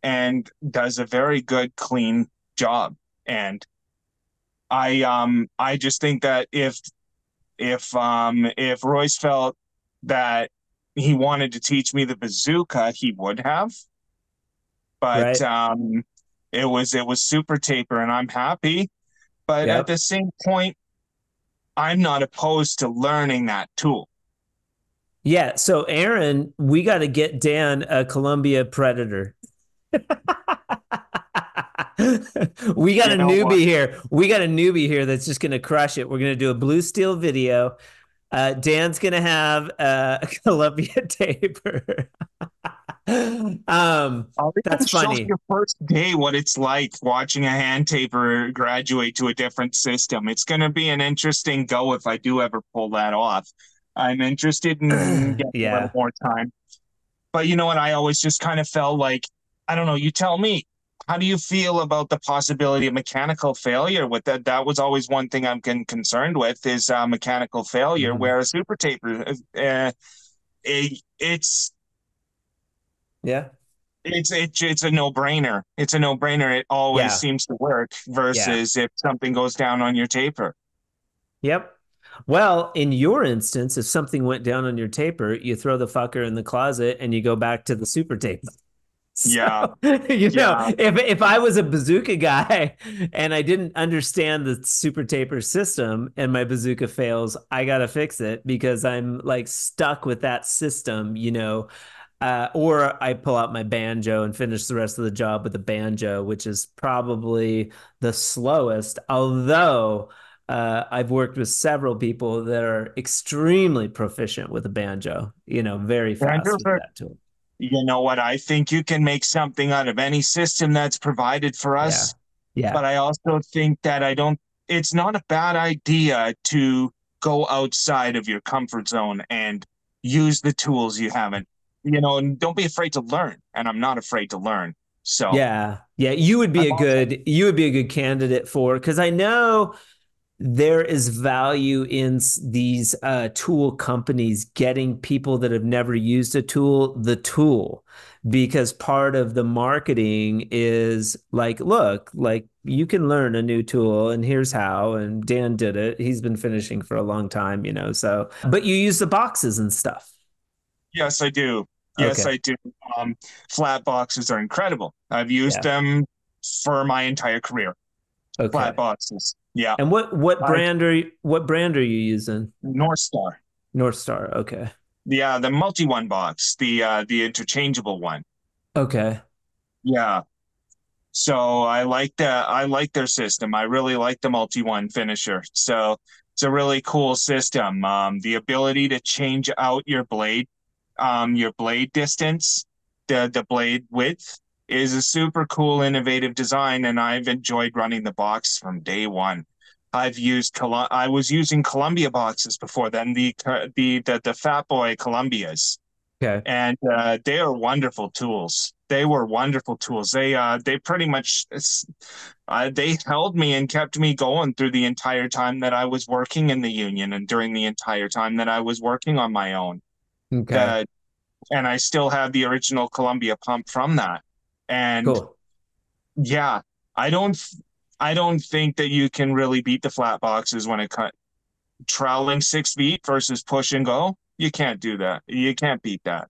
and does a very good clean job. And I um I just think that if if um if Royce felt that he wanted to teach me the bazooka, he would have but right. um, it was it was super taper, and I'm happy. But yep. at the same point, I'm not opposed to learning that tool.
Yeah. So, Aaron, we got to get Dan a Columbia Predator. <laughs> we got you a newbie what? here. We got a newbie here that's just going to crush it. We're going to do a blue steel video. Uh, Dan's going to have uh, <laughs> a Columbia taper. <laughs> <laughs> um, that's funny.
Your first day, what it's like watching a hand taper graduate to a different system. It's going to be an interesting go if I do ever pull that off. I'm interested in <sighs> getting yeah. a little more time. But you know what? I always just kind of felt like I don't know. You tell me. How do you feel about the possibility of mechanical failure with that? That was always one thing I'm con- concerned with is uh, mechanical failure,
Mhm.
where a super taper, uh, it, it's
Yeah.
it's it's it's a no brainer. It's a no brainer. It always
Yeah.
seems to work versus if something goes down on your taper.
Yep. Well, in your instance, if something went down on your taper, you throw the fucker in the closet and you go back to the super tape. <laughs> So,
Yeah. <laughs>
you know,
Yeah.
if if I was a bazooka guy <laughs> and I didn't understand the super taper system and my bazooka fails, I gotta fix it because I'm like stuck with that system, you know. Uh, or I pull out my banjo and finish the rest of the job with the banjo, which is probably the slowest. Although uh, I've worked with several people that are extremely proficient with a banjo, you know, very fast with that tool.
You know what? I think you can make something out of any system that's provided for us.
Yeah.
But I also think that I don't, it's not a bad idea to go outside of your comfort zone and use the tools you haven't, you know, and don't be afraid to learn. And I'm not afraid to learn. So,
Yeah, yeah, you would be
I'm
a good you would be a good candidate for because I know there is value in these uh, tool companies getting people that have never used a tool the tool because part of the marketing is like, look, like you can learn a new tool and here's how. And Dan did it. He's been finishing for a long time, you know. So, but you use the boxes and stuff.
yes, I do. Yes,
Okay.
I do. Um, flat boxes are incredible. I've used them for my entire career.
Okay.
Flat boxes. Yeah.
And what what
I-
brand are you, what brand are you using?
North Star.
North Star. Okay.
Yeah, the multi one box, the uh the interchangeable one.
Okay.
Yeah. So I like that. I like their system. I really like the multi one finisher. So it's a really cool system. Um, the ability to change out your blade, um, your blade distance, the the blade width is a super cool, innovative design, and I've enjoyed running the box from day one. I've used Col- I was using Columbia boxes before then, the the the, the Fat Boy Columbias
Okay.
and uh, they are wonderful tools. They were wonderful tools. They uh, they pretty much uh, they held me and kept me going through the entire time that I was working in the union and during the entire time that I was working on my own.
Okay.
And I still have the original Columbia pump from that. And
cool.
yeah, I don't I don't think that you can really beat the flat boxes when it cut troweling six feet versus push and go. You can't do that. You can't beat that.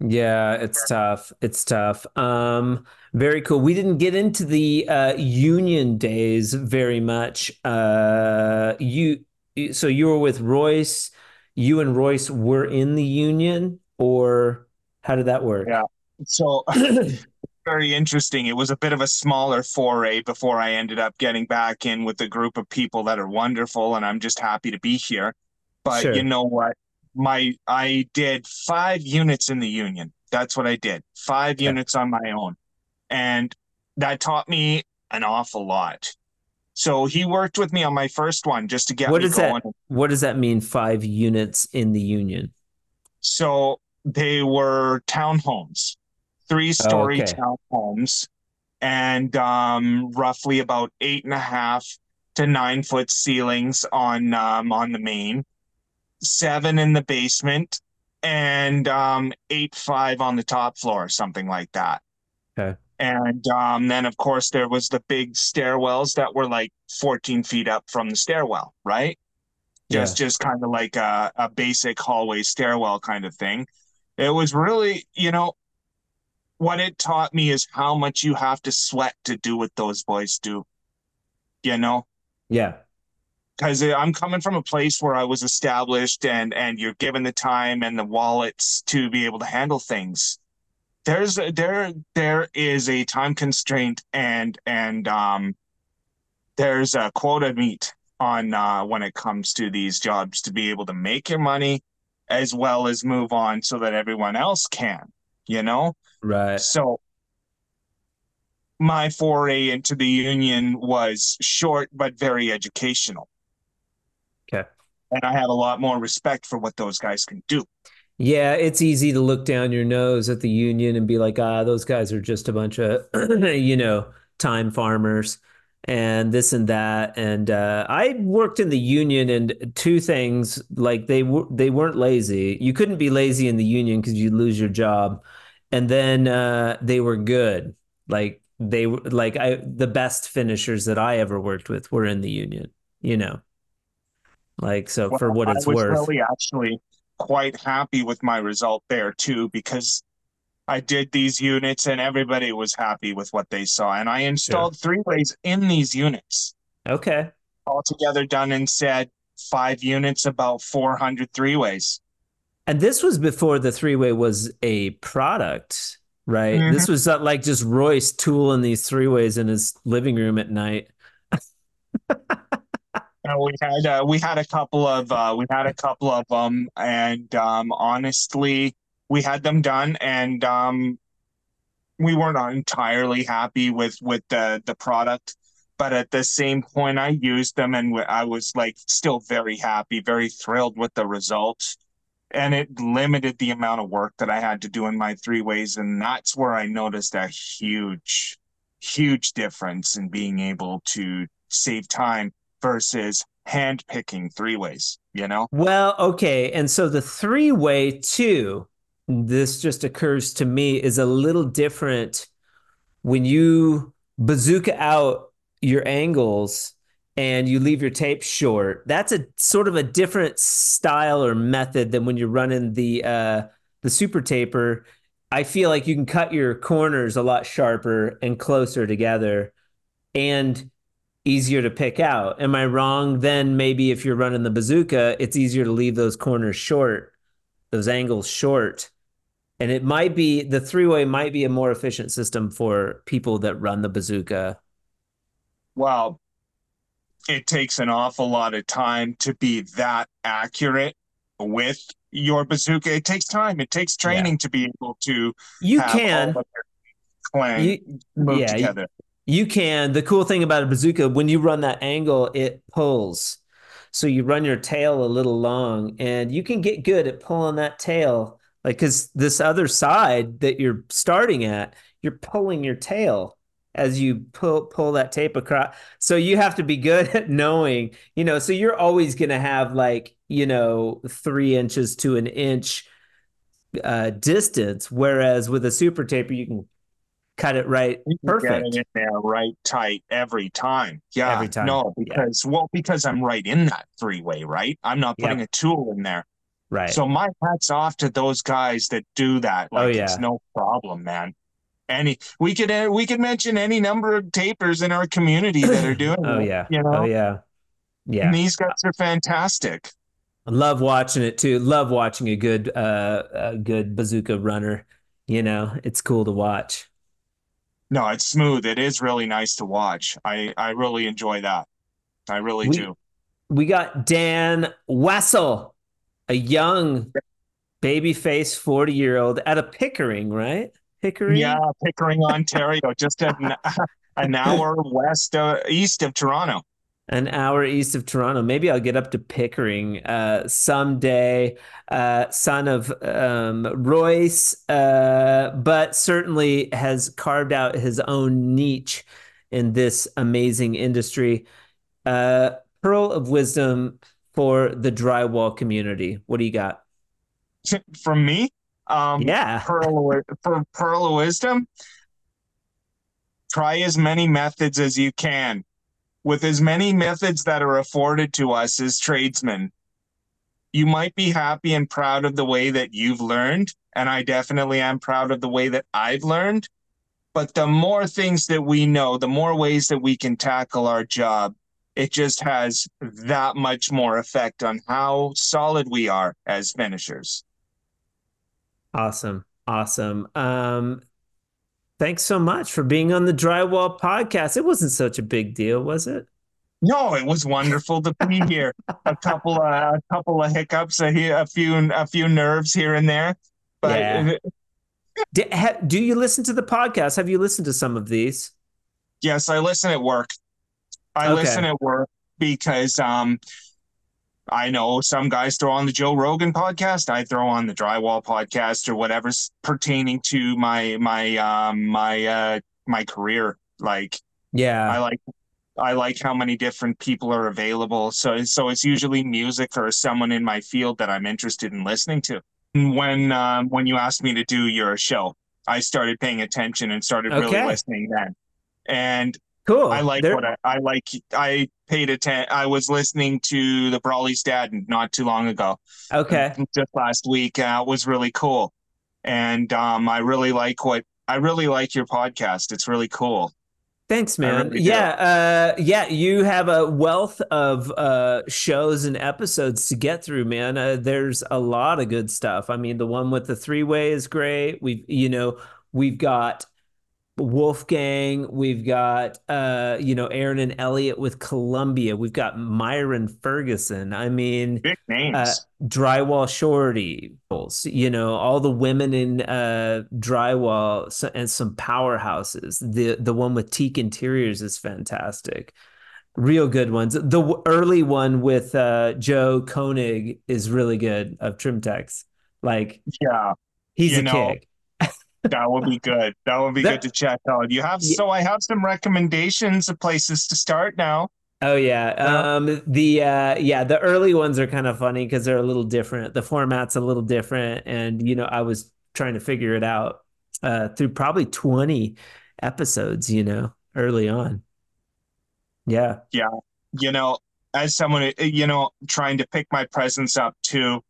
Yeah, it's tough. It's tough. Um, very cool. We didn't get into the uh, union days very much. Uh, you so you were with Royce. You and Royce were in the union, or how did that work?
Yeah. So <clears throat> very interesting. It was a bit of a smaller foray before I ended up getting back in with a group of people that are wonderful, and I'm just happy to be here. But
Sure.
you know what? My I did five units in the union. That's what I did. Five
Okay.
units on my own. And that taught me an awful lot. So he worked with me on my first one just to get
What
me
is that?
going.
What does that mean? Five units in the union.
So they were townhomes, three story
okay.
townhomes, and um, roughly about eight and a half to nine foot ceilings on um, on the main, seven in the basement, and um, eight five on the top floor, something like that.
Okay.
And um, then, of course, there was the big stairwells that were like 14 feet up from the stairwell, right? just just kind of like a, a basic hallway stairwell kind of thing it was really you know what it taught me is how much you have to sweat to do what those boys do you know
Yeah.
because i'm coming from a place where i was established and and you're given the time and the wallets to be able to handle things there's a, there there is a time constraint and and um there's a quota meet on uh, when it comes to these jobs to be able to make your money as well as move on so that everyone else can, you know?
Right.
So my foray into the union was short but very educational.
Okay.
And I have a lot more respect for what those guys can do.
Yeah, it's easy to look down your nose at the union and be like, ah, those guys are just a bunch of, <clears throat> you know, time farmers and this and that. And uh, I worked in the union, and two things like they were they weren't lazy. You couldn't be lazy in the union because you'd lose your job, and then uh, they were good. Like they were like I the best finishers that I ever worked with were in the union. You know, like so well, for what it's
I was
worth.
Really, actually quite happy with my result there too because I did these units and everybody was happy with what they saw. And I installed three ways in these units.
Okay.
Altogether done and said five units, about 400 three ways.
And this was before the three way was a product, right? Mm-hmm. This was like just Royce tooling these three ways in his living room at night. <laughs>
we had uh, we had a couple of uh, we had a couple of them, and um, honestly, we had them done, and um, we weren't entirely happy with with the the product. But at the same point, I used them, and I was like still very happy, very thrilled with the results. And it limited the amount of work that I had to do in my three ways, and that's where I noticed a huge, huge difference in being able to save time versus hand picking three ways, you know?
Well, okay. And so the three way, too, this just occurs to me, is a little different when you bazooka out your angles and you leave your tape short. That's a sort of a different style or method than when you're running the uh, the super taper. I feel like you can cut your corners a lot sharper and closer together. And easier to pick out. Am I wrong? Then maybe if you're running the bazooka, it's easier to leave those corners short, those angles short. And it might be the three way might be a more efficient system for people that run the bazooka.
Well, it takes an awful lot of time to be that accurate with your bazooka. It takes time. It takes training yeah. to be able to.
You can.
Clang you, move yeah, together.
You can. The cool thing about a bazooka, when you run that angle, it pulls. So you run your tail a little long and you can get good at pulling that tail. Like, because this other side that you're starting at, you're pulling your tail as you pull pull that tape across. So you have to be good <laughs> at knowing, you know, so you're always going to have like, you know, three inches to an inch uh, distance. Whereas with a super taper, you can cut it right perfect.
Get it there right tight every time. Yeah. Every time. No, because yeah. well, because I'm right in that three way, right? I'm not putting yep. a tool in there.
Right.
So my hats off to those guys that do that. Oh, like oh, yeah. it's no problem, man. Any we could uh, we could mention any number of tapers in our community that are <clears throat> doing.
oh
it,
yeah.
You know?
Oh yeah. Yeah.
And these guys are fantastic.
I love watching it too. Love watching a good uh a good bazooka runner. You know, it's cool to watch.
No, it's smooth. It is really nice to watch. I I really enjoy that. I really
we,
do.
We got Dan Wessel, a young baby face 40 year old at a Pickering, right? Pickering?
Yeah, Pickering, Ontario, just an, <laughs> an hour west, uh, east of Toronto
an hour east of Toronto. Maybe I'll get up to Pickering uh, someday. Uh, son of um, Royce, uh, but certainly has carved out his own niche in this amazing industry. Uh, pearl of wisdom for the drywall community. What do you got? <laughs>
From me?
Um, yeah.
Pearl, for pearl of wisdom. Try as many methods as you can with as many methods that are afforded to us as tradesmen, you might be happy and proud of the way that you've learned. And I definitely am proud of the way that I've learned. But the more things that we know, the more ways that we can tackle our job, it just has that much more effect on how solid we are as finishers.
Awesome. Awesome. Um, Thanks so much for being on the Drywall podcast. It wasn't such a big deal, was it?
No, it was wonderful to be here. a couple of a couple of hiccups, a, a few a few nerves here and there, but yeah.
do, ha, do you listen to the podcast? Have you listened to some of these?
Yes, I listen at work. I okay. listen at work because um I know some guys throw on the Joe Rogan podcast. I throw on the Drywall podcast or whatever's pertaining to my my um my uh my career. Like
yeah,
I like I like how many different people are available. So so it's usually music or someone in my field that I'm interested in listening to. When um, when you asked me to do your show, I started paying attention and started okay. really listening then. And
cool.
I like what I, I like. I paid attention. I was listening to the Brawley's dad not too long ago.
Okay.
Just last week. Uh, it was really cool. And um, I really like what I really like your podcast. It's really cool.
Thanks, man. Really yeah, uh, yeah. You have a wealth of uh, shows and episodes to get through, man. Uh, there's a lot of good stuff. I mean, the one with the three way is great. We've, you know, we've got Wolfgang. We've got, uh, you know, Aaron and Elliot with Columbia. We've got Myron Ferguson. I mean,
big names. Uh,
drywall Shorty. You know, all the women in uh, drywall and some powerhouses. The the one with Teak Interiors is fantastic. Real good ones. The early one with uh, Joe Koenig is really good of Trimtex. Like,
yeah,
he's you a know, kick
that would be good. That would be that, good to check out. You have yeah. so I have some recommendations of places to start now.
Oh yeah. Um the uh yeah, the early ones are kind of funny because they're a little different. The format's a little different and you know, I was trying to figure it out uh through probably 20 episodes, you know, early on. Yeah.
Yeah. You know, as someone you know, trying to pick my presence up too, uh,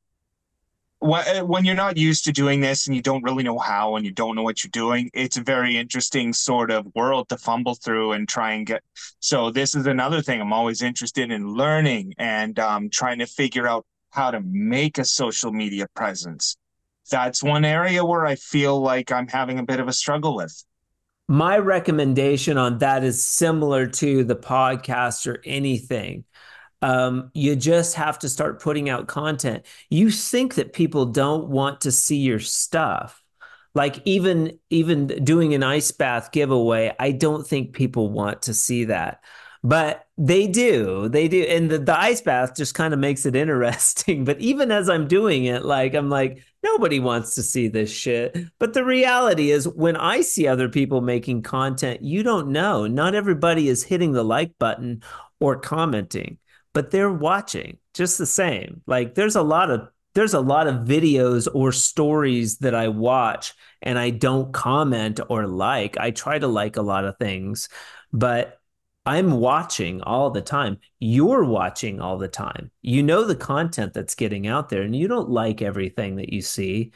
when you're not used to doing this and you don't really know how and you don't know what you're doing, it's a very interesting sort of world to fumble through and try and get. So this is another thing I'm always interested in learning and um, trying to figure out how to make a social media presence. That's one area where I feel like I'm having a bit of a struggle with.
My recommendation on that is similar to the podcast or anything um, you just have to start putting out content. You think that people don't want to see your stuff. Like even even doing an ice bath giveaway, I don't think people want to see that. But they do. They do. And the, the ice bath just kind of makes it <laughs> interesting. But even as I'm doing it, like I'm like, nobody wants to see this shit. But the reality is when I see other people making content, you don't know. Not everybody is hitting the like button or commenting but they're watching just the same. Like there's a lot of there's a lot of videos or stories that I watch and I don't comment or like. I try to like a lot of things, but I'm watching all the time. You're watching all the time. You know the content that's getting out there and you don't like everything that you see.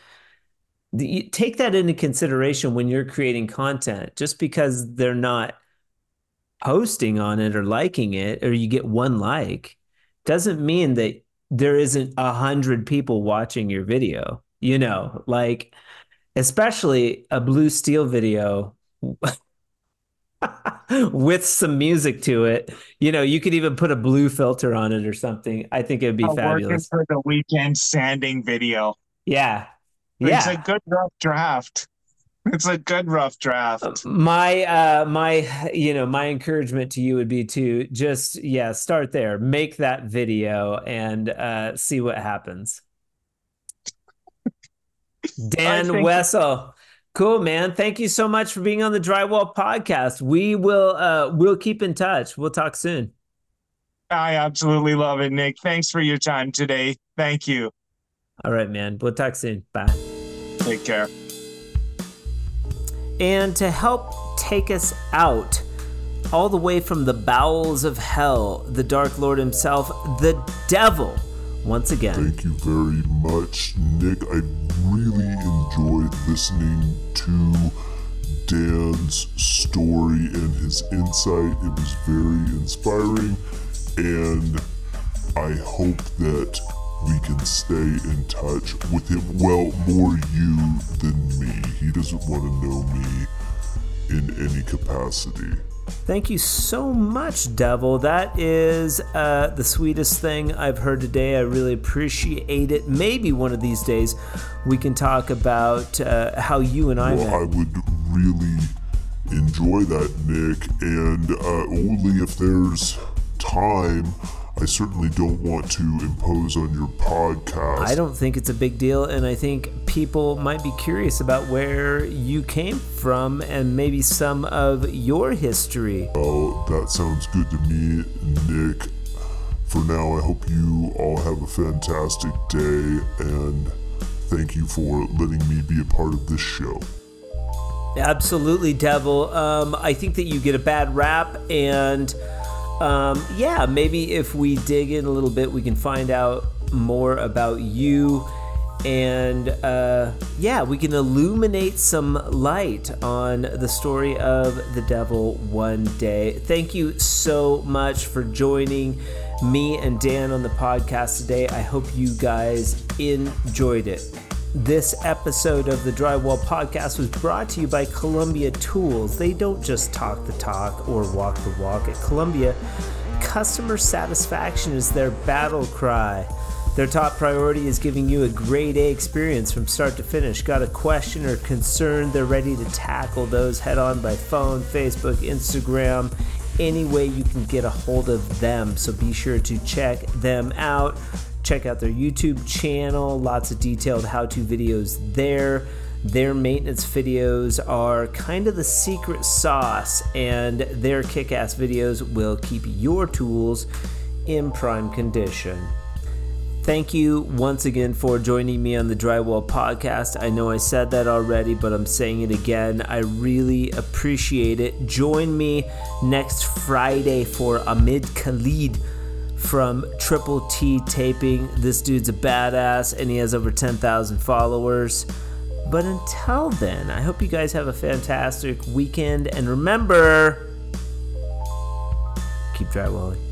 Take that into consideration when you're creating content. Just because they're not posting on it or liking it or you get one like doesn't mean that there isn't a hundred people watching your video you know? Like especially a blue steel video <laughs> with some music to it. You know you could even put a blue filter on it or something. I think it'd be I'm fabulous.
for the weekend sanding video.
Yeah.
Yeah it's a good rough draft <laughs> it's a good rough draft.
My uh my you know, my encouragement to you would be to just yeah, start there. Make that video and uh see what happens. <laughs> Dan Wessel. Cool, man. Thank you so much for being on the Drywall podcast. We will uh we'll keep in touch. We'll talk soon.
I absolutely love it, Nick. Thanks for your time today. Thank you.
All right, man. We'll talk soon. Bye.
Take care.
And to help take us out, all the way from the bowels of hell, the Dark Lord himself, the devil, once again.
Thank you very much, Nick. I really enjoyed listening to Dan's story and his insight. It was very inspiring, and I hope that we can stay in touch with him. Well, more you than me. He doesn't want to know me in any capacity.
Thank you so much, Devil. That is uh, the sweetest thing I've heard today. I really appreciate it. Maybe one of these days we can talk about uh, how you and I
well,
met.
I would really enjoy that, Nick, and uh, only if there's time I certainly don't want to impose on your podcast.
I don't think it's a big deal, and I think people might be curious about where you came from and maybe some of your history.
Oh, that sounds good to me, Nick. For now, I hope you all have a fantastic day, and thank you for letting me be a part of this show.
Absolutely, Devil. Um, I think that you get a bad rap, and um, yeah, maybe if we dig in a little bit, we can find out more about you. And uh, yeah, we can illuminate some light on the story of the devil one day. Thank you so much for joining me and Dan on the podcast today. I hope you guys enjoyed it. This episode of the Drywall Podcast was brought to you by Columbia Tools. They don't just talk the talk or walk the walk. At Columbia, customer satisfaction is their battle cry. Their top priority is giving you a grade A experience from start to finish. Got a question or concern? They're ready to tackle those head on by phone, Facebook, Instagram, any way you can get a hold of them. So be sure to check them out check out their YouTube channel, lots of detailed how to videos there. Their maintenance videos are kind of the secret sauce, and their kick ass videos will keep your tools in prime condition. Thank you once again for joining me on the Drywall Podcast. I know I said that already, but I'm saying it again. I really appreciate it. Join me next Friday for Amid Khalid from Triple T Taping. This dude's a badass and he has over 10,000 followers. But until then, I hope you guys have a fantastic weekend and remember keep drywalling.